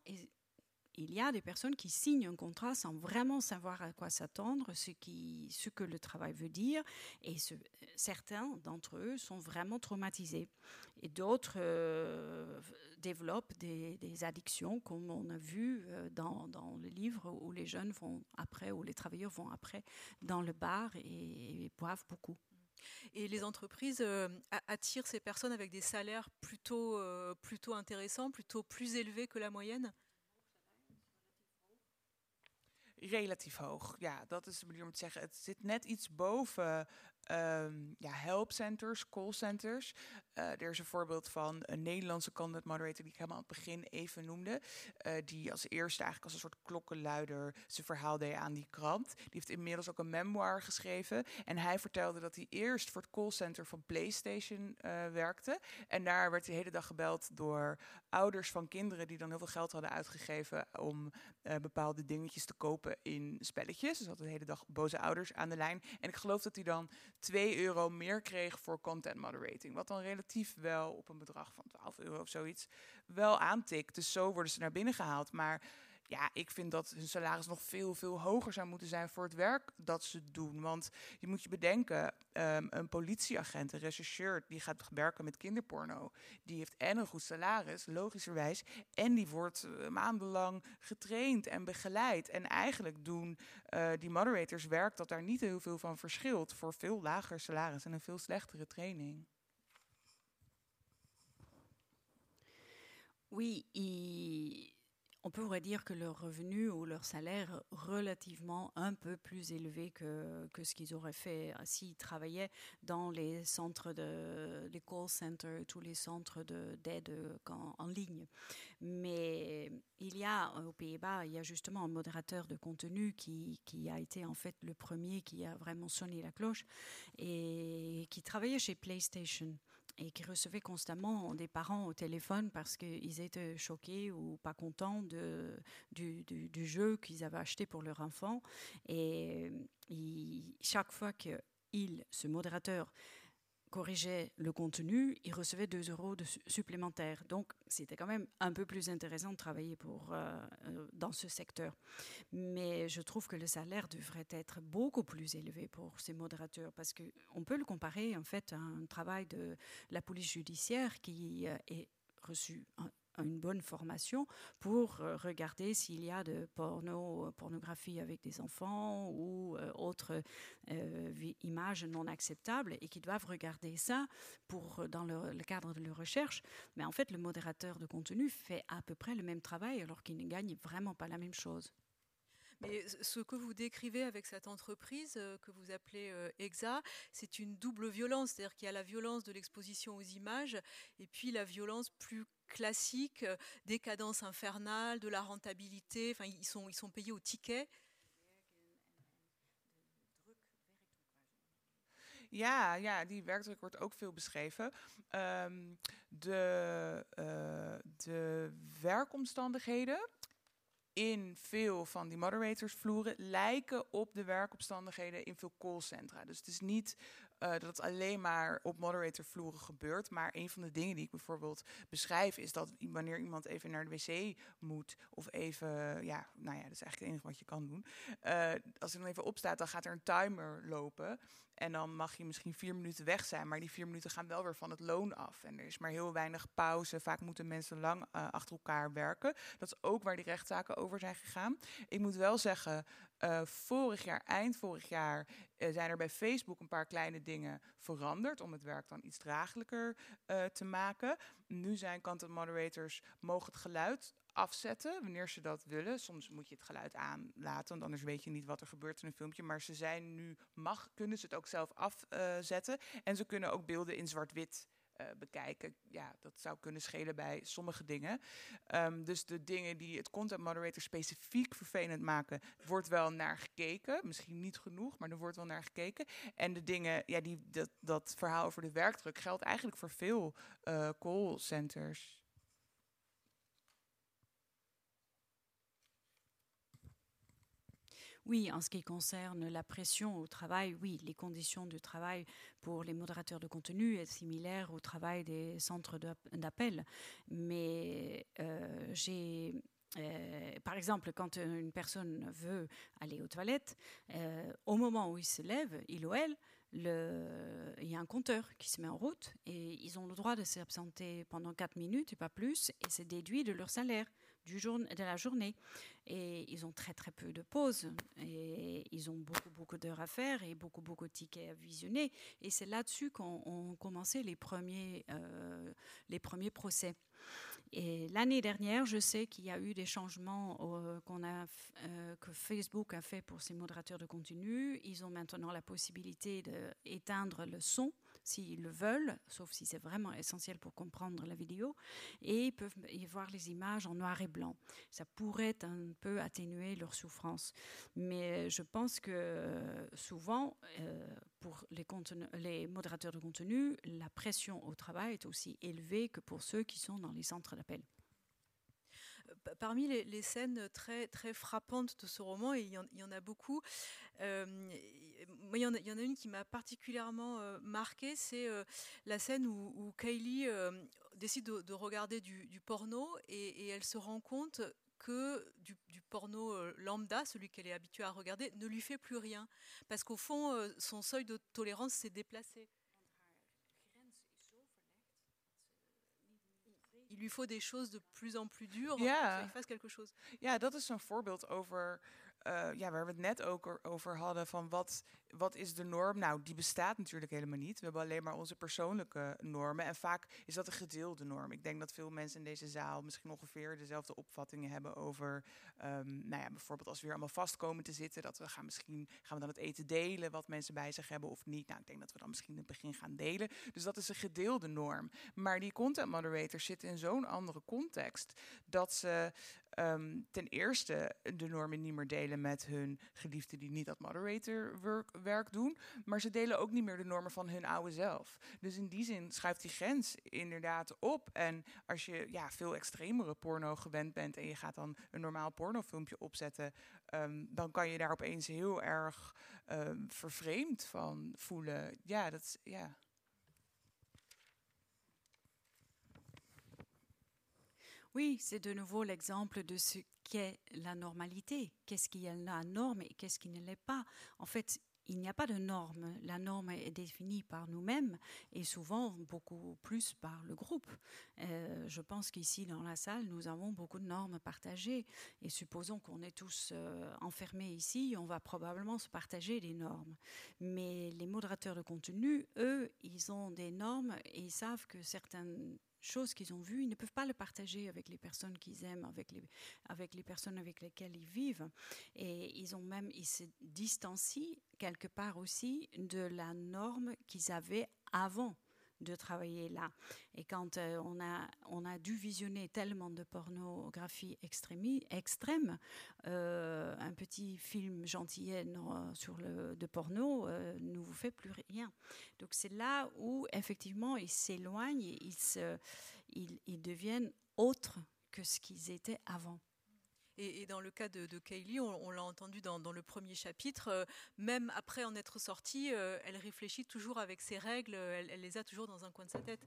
il y a des personnes qui signent un contrat sans vraiment savoir à quoi s'attendre, ce, que le travail veut dire, et certains d'entre eux sont vraiment traumatisés. Et d'autres euh, développent des, addictions, comme on a vu euh, dans, le livre où les jeunes vont après, où les travailleurs vont après dans le bar et, boivent beaucoup. Et les entreprises euh, attirent ces personnes avec des salaires plutôt intéressants, plutôt plus élevés que la moyenne? Relatief hoog. Ja, dat is de manier om te zeggen. Het zit net iets boven um, ja, helpcenters, callcenters. Uh, er is een voorbeeld van een Nederlandse content moderator die ik helemaal aan het begin even noemde. Uh, die als eerste eigenlijk als een soort klokkenluider zijn verhaal deed aan die krant. Die heeft inmiddels ook een memoir geschreven. En hij vertelde dat hij eerst voor het callcenter van PlayStation uh, werkte. En daar werd de hele dag gebeld door ouders van kinderen die dan heel veel geld hadden uitgegeven om bepaalde dingetjes te kopen in spelletjes. Dus had de hele dag boze ouders aan de lijn. En ik geloof dat hij dan 2 euro meer kreeg voor content moderating. Wat dan relatief wel op een bedrag van 12 euro of zoiets wel aantikt. Dus zo worden ze naar binnen gehaald. Maar ja, ik vind dat hun salaris nog veel, veel hoger zou moeten zijn voor het werk dat ze doen. Want je moet je bedenken, um, een politieagent, een rechercheur, die gaat werken met kinderporno. Die heeft en een goed salaris, logischerwijs. En die wordt uh, maandenlang getraind en begeleid. En eigenlijk doen uh, die moderators werk dat daar niet heel veel van verschilt. Voor veel lager salaris en een veel slechtere training. Oui, on pourrait dire que leur revenu ou leur salaire relativement un peu plus élevé que, ce qu'ils auraient fait s'ils travaillaient dans les centres de call centers, tous les centres d'aide en, en, ligne. Mais il y a aux Pays-Bas, il y a justement un modérateur de contenu qui, qui a été en fait le premier qui a vraiment sonné la cloche et qui travaillait chez PlayStation et qui recevaient constamment des parents au téléphone parce qu'ils étaient choqués ou pas contents du, du, jeu qu'ils avaient acheté pour leur enfant. Et chaque fois qu'il, ce modérateur, corrigeait le contenu, il recevait 2 euros de supplémentaires. Donc, c'était quand même un peu plus intéressant de travailler pour, euh, euh, dans ce secteur. Mais je trouve que le salaire devrait être beaucoup plus élevé pour ces modérateurs parce qu'on peut le comparer en fait à un travail de la police judiciaire qui euh, est reçu une bonne formation pour euh, regarder s'il y a de porno, euh, pornographie avec des enfants ou euh, autres images non acceptables et qui doivent regarder ça pour, dans le, cadre de leur recherche. Mais en fait, le modérateur de contenu fait à peu près le même travail alors qu'il ne gagne vraiment pas la même chose. Mais ce que vous décrivez avec cette entreprise que vous appelez EXA, c'est une double violence, c'est-à-dire qu'il y a la violence de l'exposition aux images et puis la violence plus classique des cadences infernales, de la rentabilité. Enfin, ils sont, ils sont payés au ticket. Ja, ja, die werkdruk wordt ook veel beschreven. Um, de, uh, de werkomstandigheden in veel van die moderatorsvloeren lijken op de werkomstandigheden in veel callcentra. Dus het is niet uh, dat het alleen maar op moderatorvloeren gebeurt. Maar een van de dingen die ik bijvoorbeeld beschrijf is dat wanneer iemand even naar de wc moet of even, ja, nou ja, dat is eigenlijk het enige wat je kan doen. Uh, als hij dan even opstaat, dan gaat er een timer lopen. En dan mag je misschien vier minuten weg zijn, maar die vier minuten gaan wel weer van het loon af. En er is maar heel weinig pauze. Vaak moeten mensen lang uh, achter elkaar werken. Dat is ook waar die rechtszaken over zijn gegaan. Ik moet wel zeggen, uh, vorig jaar, eind vorig jaar, uh, zijn er bij Facebook een paar kleine dingen veranderd om het werk dan iets draaglijker uh, te maken. Nu zijn content moderators mogen het geluid afzetten wanneer ze dat willen. Soms moet je het geluid aanlaten, want anders weet je niet wat er gebeurt in een filmpje. Maar ze zijn nu, mag, kunnen ze het ook zelf afzetten. en ze kunnen ook beelden in zwart-wit uh, bekijken. Ja, dat zou kunnen schelen bij sommige dingen. Um, dus de dingen die het content moderator specifiek vervelend maken, wordt wel naar gekeken. Misschien niet genoeg, maar er wordt wel naar gekeken. En de dingen, ja, die, dat, dat verhaal over de werkdruk geldt eigenlijk voor veel uh, callcenters. Oui, en ce qui concerne la pression au travail, oui, les conditions du travail pour les modérateurs de contenu est similaire au travail des centres d'appel. Mais euh, j'ai euh, par exemple, quand une personne veut aller aux toilettes, euh, au moment où il se lève, il ou elle, le, il y a un compteur qui se met en route et ils ont le droit de s'absenter pendant 4 minutes et pas plus, et c'est déduit de leur salaire de la journée. Et ils ont très très peu de pauses. Et ils ont beaucoup beaucoup d'heures à faire et beaucoup beaucoup de tickets à visionner. Et c'est là-dessus qu'ont commencé les premiers, euh, les premiers procès. Et l'année dernière, je sais qu'il y a eu des changements euh, qu'on a, euh, que Facebook a fait pour ses modérateurs de contenu. Ils ont maintenant la possibilité d'éteindre le son s'ils le veulent, sauf si c'est vraiment essentiel pour comprendre la vidéo, et ils peuvent y voir les images en noir et blanc. Ça pourrait un peu atténuer leur souffrance. Mais je pense que euh, souvent, euh, pour les, les, modérateurs de contenu, la pression au travail est aussi élevée que pour ceux qui sont dans les centres d'appel. Parmi les, scènes très, très frappantes de ce roman, et il y en, a beaucoup, euh, il y, en a, une qui m'a particulièrement euh, marqué, c'est euh, la scène où, Kylie décide de, de regarder du, porno et, elle se rend compte que du, porno lambda, celui qu'elle est habituée à regarder, ne lui fait plus rien. Parce qu'au fond, son seuil de tolérance s'est déplacé. Lui faut des choses de plus en plus dures ja. pour qu'il fasse quelque chose. Ja, dat is een voorbeeld over uh, ja, waar we het net ook over hadden, van wat, wat is de norm? Nou, die bestaat natuurlijk helemaal niet. We hebben alleen maar onze persoonlijke normen. En vaak is dat een gedeelde norm. Ik denk dat veel mensen in deze zaal misschien ongeveer dezelfde opvattingen hebben over, um, nou ja, bijvoorbeeld als we weer allemaal vast komen te zitten, dat we gaan misschien, gaan we dan het eten delen, wat mensen bij zich hebben of niet. Nou, ik denk dat we dan misschien in het begin gaan delen. Dus dat is een gedeelde norm. Maar die content moderators zitten in zo'n andere context, dat ze um, ten eerste de normen niet meer delen met hun geliefden die niet dat moderator werk doen. Maar ze delen ook niet meer de normen van hun oude zelf. Dus in die zin schuift die grens inderdaad op. En als je ja, veel extremere porno gewend bent en je gaat dan een normaal pornofilmpje opzetten, um, dan kan je daar opeens heel erg um, vervreemd van voelen. Ja, dat is ja. Oui, c'est de nouveau l'exemple de ce qu'est la normalité. Qu'est-ce qui est la norme et qu'est-ce qui ne l'est pas? En fait, il n'y a pas de norme. La norme est définie par nous-mêmes et souvent beaucoup plus par le groupe. Euh, je pense qu'ici, dans la salle, nous avons beaucoup de normes partagées. Et supposons qu'on est tous euh, enfermés ici, on va probablement se partager des normes. Mais les modérateurs de contenu, eux, ils ont des normes et ils savent que certaines choses qu'ils ont vues, ils ne peuvent pas le partager avec les personnes qu'ils aiment, avec les, avec les personnes avec lesquelles ils vivent. Et ils ont même, ils se distancient quelque part aussi de la norme qu'ils avaient avant de travailler là. Et quand euh, on, a, on a dû visionner tellement de pornographie extrême, euh, un petit film gentillet sur le, de porno ne vous fait plus rien. Donc c'est là où effectivement ils s'éloignent, ils, ils deviennent autres que ce qu'ils étaient avant. Et, dans le cas de, Kaylee, on, l'a entendu dans, le premier chapitre, euh, même après en être sortie, euh, elle réfléchit toujours avec ses règles, elle, les a toujours dans un coin de sa tête.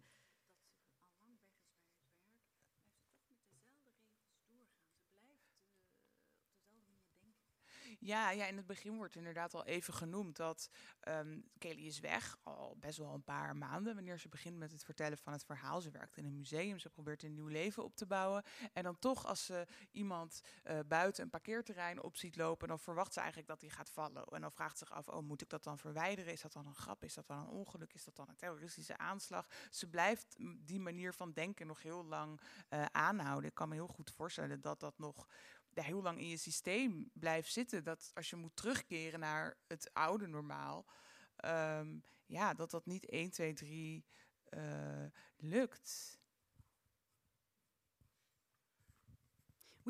Ja, ja, in het begin wordt inderdaad al even genoemd dat um, Kelly is weg, al best wel een paar maanden, wanneer ze begint met het vertellen van het verhaal. Ze werkt in een museum, ze probeert een nieuw leven op te bouwen. En dan toch, als ze iemand uh, buiten een parkeerterrein op ziet lopen, dan verwacht ze eigenlijk dat hij gaat vallen. En dan vraagt ze zich af, oh, moet ik dat dan verwijderen? Is dat dan een grap? Is dat dan een ongeluk? Is dat dan een terroristische aanslag? Ze blijft die manier van denken nog heel lang uh, aanhouden. Ik kan me heel goed voorstellen dat dat nog heel lang in je systeem blijft zitten. Dat als je moet terugkeren naar het oude normaal, um, ja, dat dat niet 1, 2, 3 uh, lukt.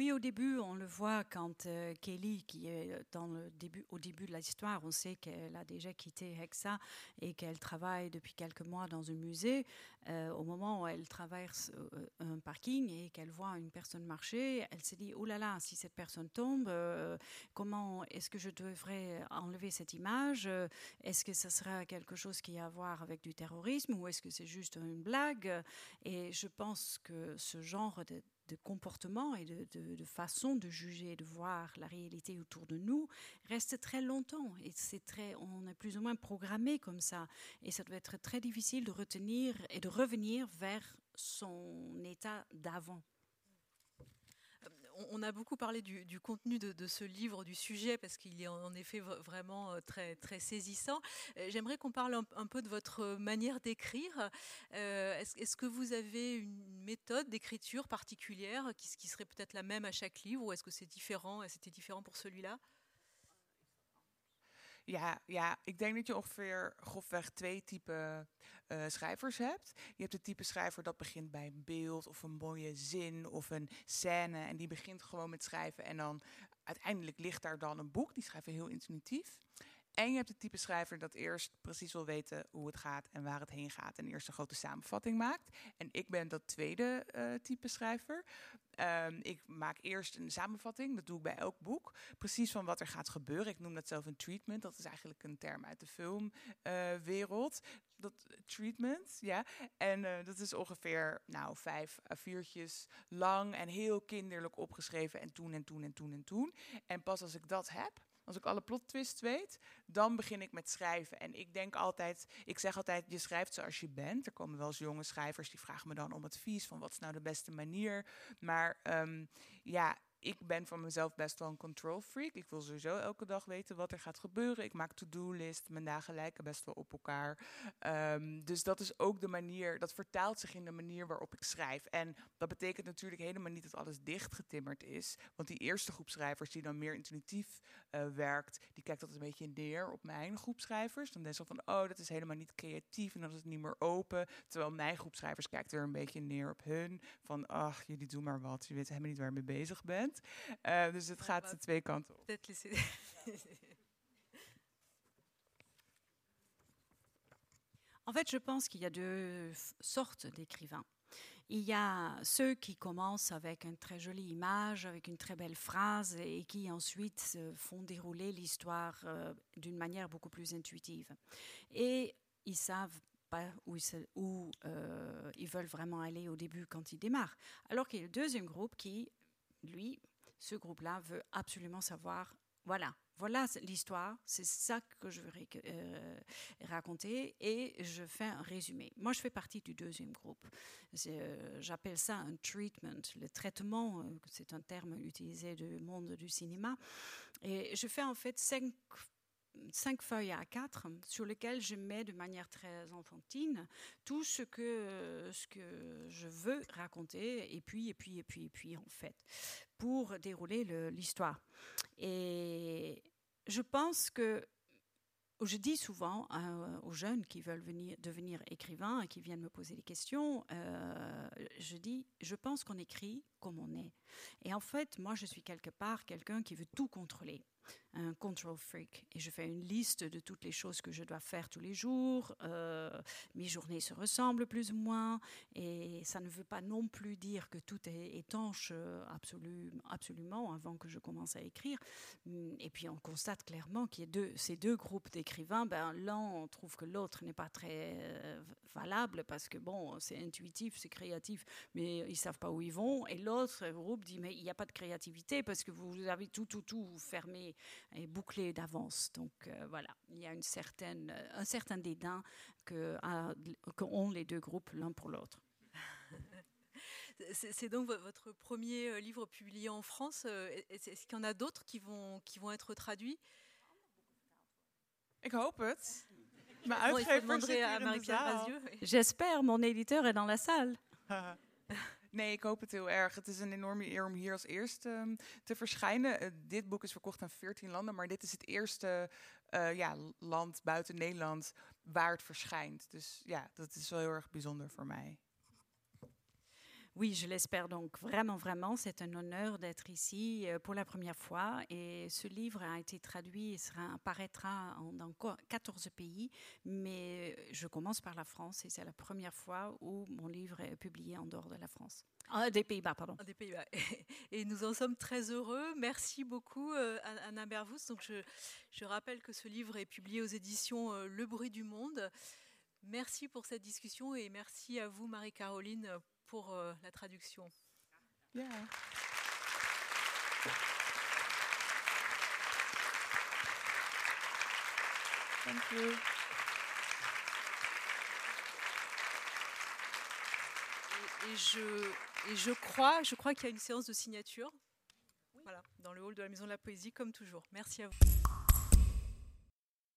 Oui, au début, on le voit quand euh, Kelly, qui est dans le début, au début de l'histoire, on sait qu'elle a déjà quitté Hexa et qu'elle travaille depuis quelques mois dans un musée. Euh, au moment où elle traverse euh, un parking et qu'elle voit une personne marcher, elle se dit Oh là là, si cette personne tombe, comment est-ce que je devrais enlever cette image? Est-ce que ça sera quelque chose qui a à voir avec du terrorisme ou est-ce que c'est juste une blague? Et je pense que ce genre de de comportement et de, de, façon de juger, de voir la réalité autour de nous reste très longtemps. Et c'est très, on est plus ou moins programmé comme ça. Et ça doit être très difficile de retenir et de revenir vers son état d'avant. On a beaucoup parlé du, contenu de, ce livre, du sujet, parce qu'il est en effet vraiment euh, très, très saisissant. Euh, j'aimerais qu'on parle un, peu de votre manière d'écrire. Euh, est-ce, que vous avez une méthode d'écriture particulière qui, qui serait peut-être la même à chaque livre, ou est-ce que c'est différent c'était différent pour celui-là? Ja, ja, ik denk dat je ongeveer grofweg twee typen uh, schrijvers hebt. Je hebt het type schrijver dat begint bij een beeld of een mooie zin of een scène. En die begint gewoon met schrijven. En dan uiteindelijk ligt daar dan een boek. Die schrijven heel intuïtief. En je hebt het type schrijver dat eerst precies wil weten hoe het gaat en waar het heen gaat. En eerst een grote samenvatting maakt. En ik ben dat tweede uh, type schrijver. Um, ik maak eerst een samenvatting, dat doe ik bij elk boek. Precies van wat er gaat gebeuren. Ik noem dat zelf een treatment. Dat is eigenlijk een term uit de filmwereld. Dat treatment, ja. En uh, dat is ongeveer nou, vijf viertjes lang en heel kinderlijk opgeschreven. En toen en toen en toen en toen. En pas als ik dat heb, als ik alle plot twists weet, dan begin ik met schrijven. En ik denk altijd, ik zeg altijd, je schrijft zoals je bent. Er komen wel eens jonge schrijvers die vragen me dan om advies van wat is nou de beste manier. Maar um, ja, ik ben van mezelf best wel een control freak. Ik wil sowieso elke dag weten wat er gaat gebeuren. Ik maak to-do-list. Mijn dagen lijken best wel op elkaar. Um, dus dat is ook de manier, dat vertaalt zich in de manier waarop ik schrijf. En dat betekent natuurlijk helemaal niet dat alles dichtgetimmerd is. Want die eerste groep schrijvers die dan meer intuïtief uh, werkt, die kijkt altijd een beetje neer op mijn groep schrijvers. Dan denkt ze van, oh, dat is helemaal niet creatief en dat is niet meer open. Terwijl mijn groep schrijvers kijkt er een beetje neer op hun. Van, ach, jullie doen maar wat. Je weet helemaal niet waar je mee bezig bent. Uh, dus het gaat de twee kanten op. En fait, je pense qu'il y a deux sortes d'écrivains. Il y a ceux qui commencent avec une très jolie image, avec une très belle phrase et qui ensuite font dérouler l'histoire euh, d'une manière beaucoup plus intuitive. Et ils savent pas où, ils, où euh, ils veulent vraiment aller au début quand ils démarrent. Alors qu'il y a le deuxième groupe qui lui, ce groupe-là veut absolument savoir, voilà, voilà l'histoire, c'est ça que je veux euh, raconter et je fais un résumé. Moi, je fais partie du deuxième groupe. Euh, j'appelle ça un treatment. Le traitement, euh, c'est un terme utilisé du monde du cinéma. Et je fais en fait cinq cinq feuilles à quatre sur lesquelles je mets de manière très enfantine tout ce que, ce que je veux raconter, et puis, et puis, et puis, et puis, en fait, pour dérouler l'histoire. Et je pense que je dis souvent euh, aux jeunes qui veulent venir, devenir écrivains et qui viennent me poser des questions, euh, je dis, je pense qu'on écrit comme on est. Et en fait, moi, je suis quelque part quelqu'un qui veut tout contrôler un control freak et je fais une liste de toutes les choses que je dois faire tous les jours. Euh, mes journées se ressemblent plus ou moins et ça ne veut pas non plus dire que tout est étanche euh, absolument avant que je commence à écrire. Et puis on constate clairement qu'il y a ces deux groupes d'écrivains. Ben, L'un trouve que l'autre n'est pas très euh, valable parce que bon, c'est intuitif, c'est créatif, mais ils savent pas où ils vont. Et l'autre groupe dit mais il n'y a pas de créativité parce que vous avez tout, tout, tout fermé est bouclé d'avance. Donc euh, voilà, il y a une certaine, un certain dédain que, qu'ont les deux groupes l'un pour l'autre. C'est donc votre premier euh, livre publié en France. Euh, est-ce qu'il y en a d'autres qui vont, qui vont être traduits? Ik hoop het. J'espère, mon éditeur est dans la salle. Nee, ik hoop het heel erg. Het is een enorme eer om hier als eerste um, te verschijnen. Uh, dit boek is verkocht aan 14 landen, maar dit is het eerste uh, ja, land buiten Nederland waar het verschijnt. Dus ja, dat is wel heel erg bijzonder voor mij. Oui, je l'espère donc vraiment, vraiment. C'est un honneur d'être ici euh, pour la première fois. Et ce livre a été traduit et sera, apparaîtra dans 14 pays. Mais je commence par la France et c'est la première fois où mon livre est publié en dehors de la France. Ah, des Pays-Bas, pardon. Des Pays-Bas. Et nous en sommes très heureux. Merci beaucoup, euh, Anna Bervous. Donc, je, je, rappelle que ce livre est publié aux éditions euh, Le Bruit du Monde. Merci pour cette discussion et merci à vous, Marie-Caroline, pour euh, la traduction. Yeah. Thank you. Et, et, je, et je crois, je crois qu'il y a une séance de signature. Voilà, dans le hall de la Maison de la Poésie, comme toujours. Merci à vous.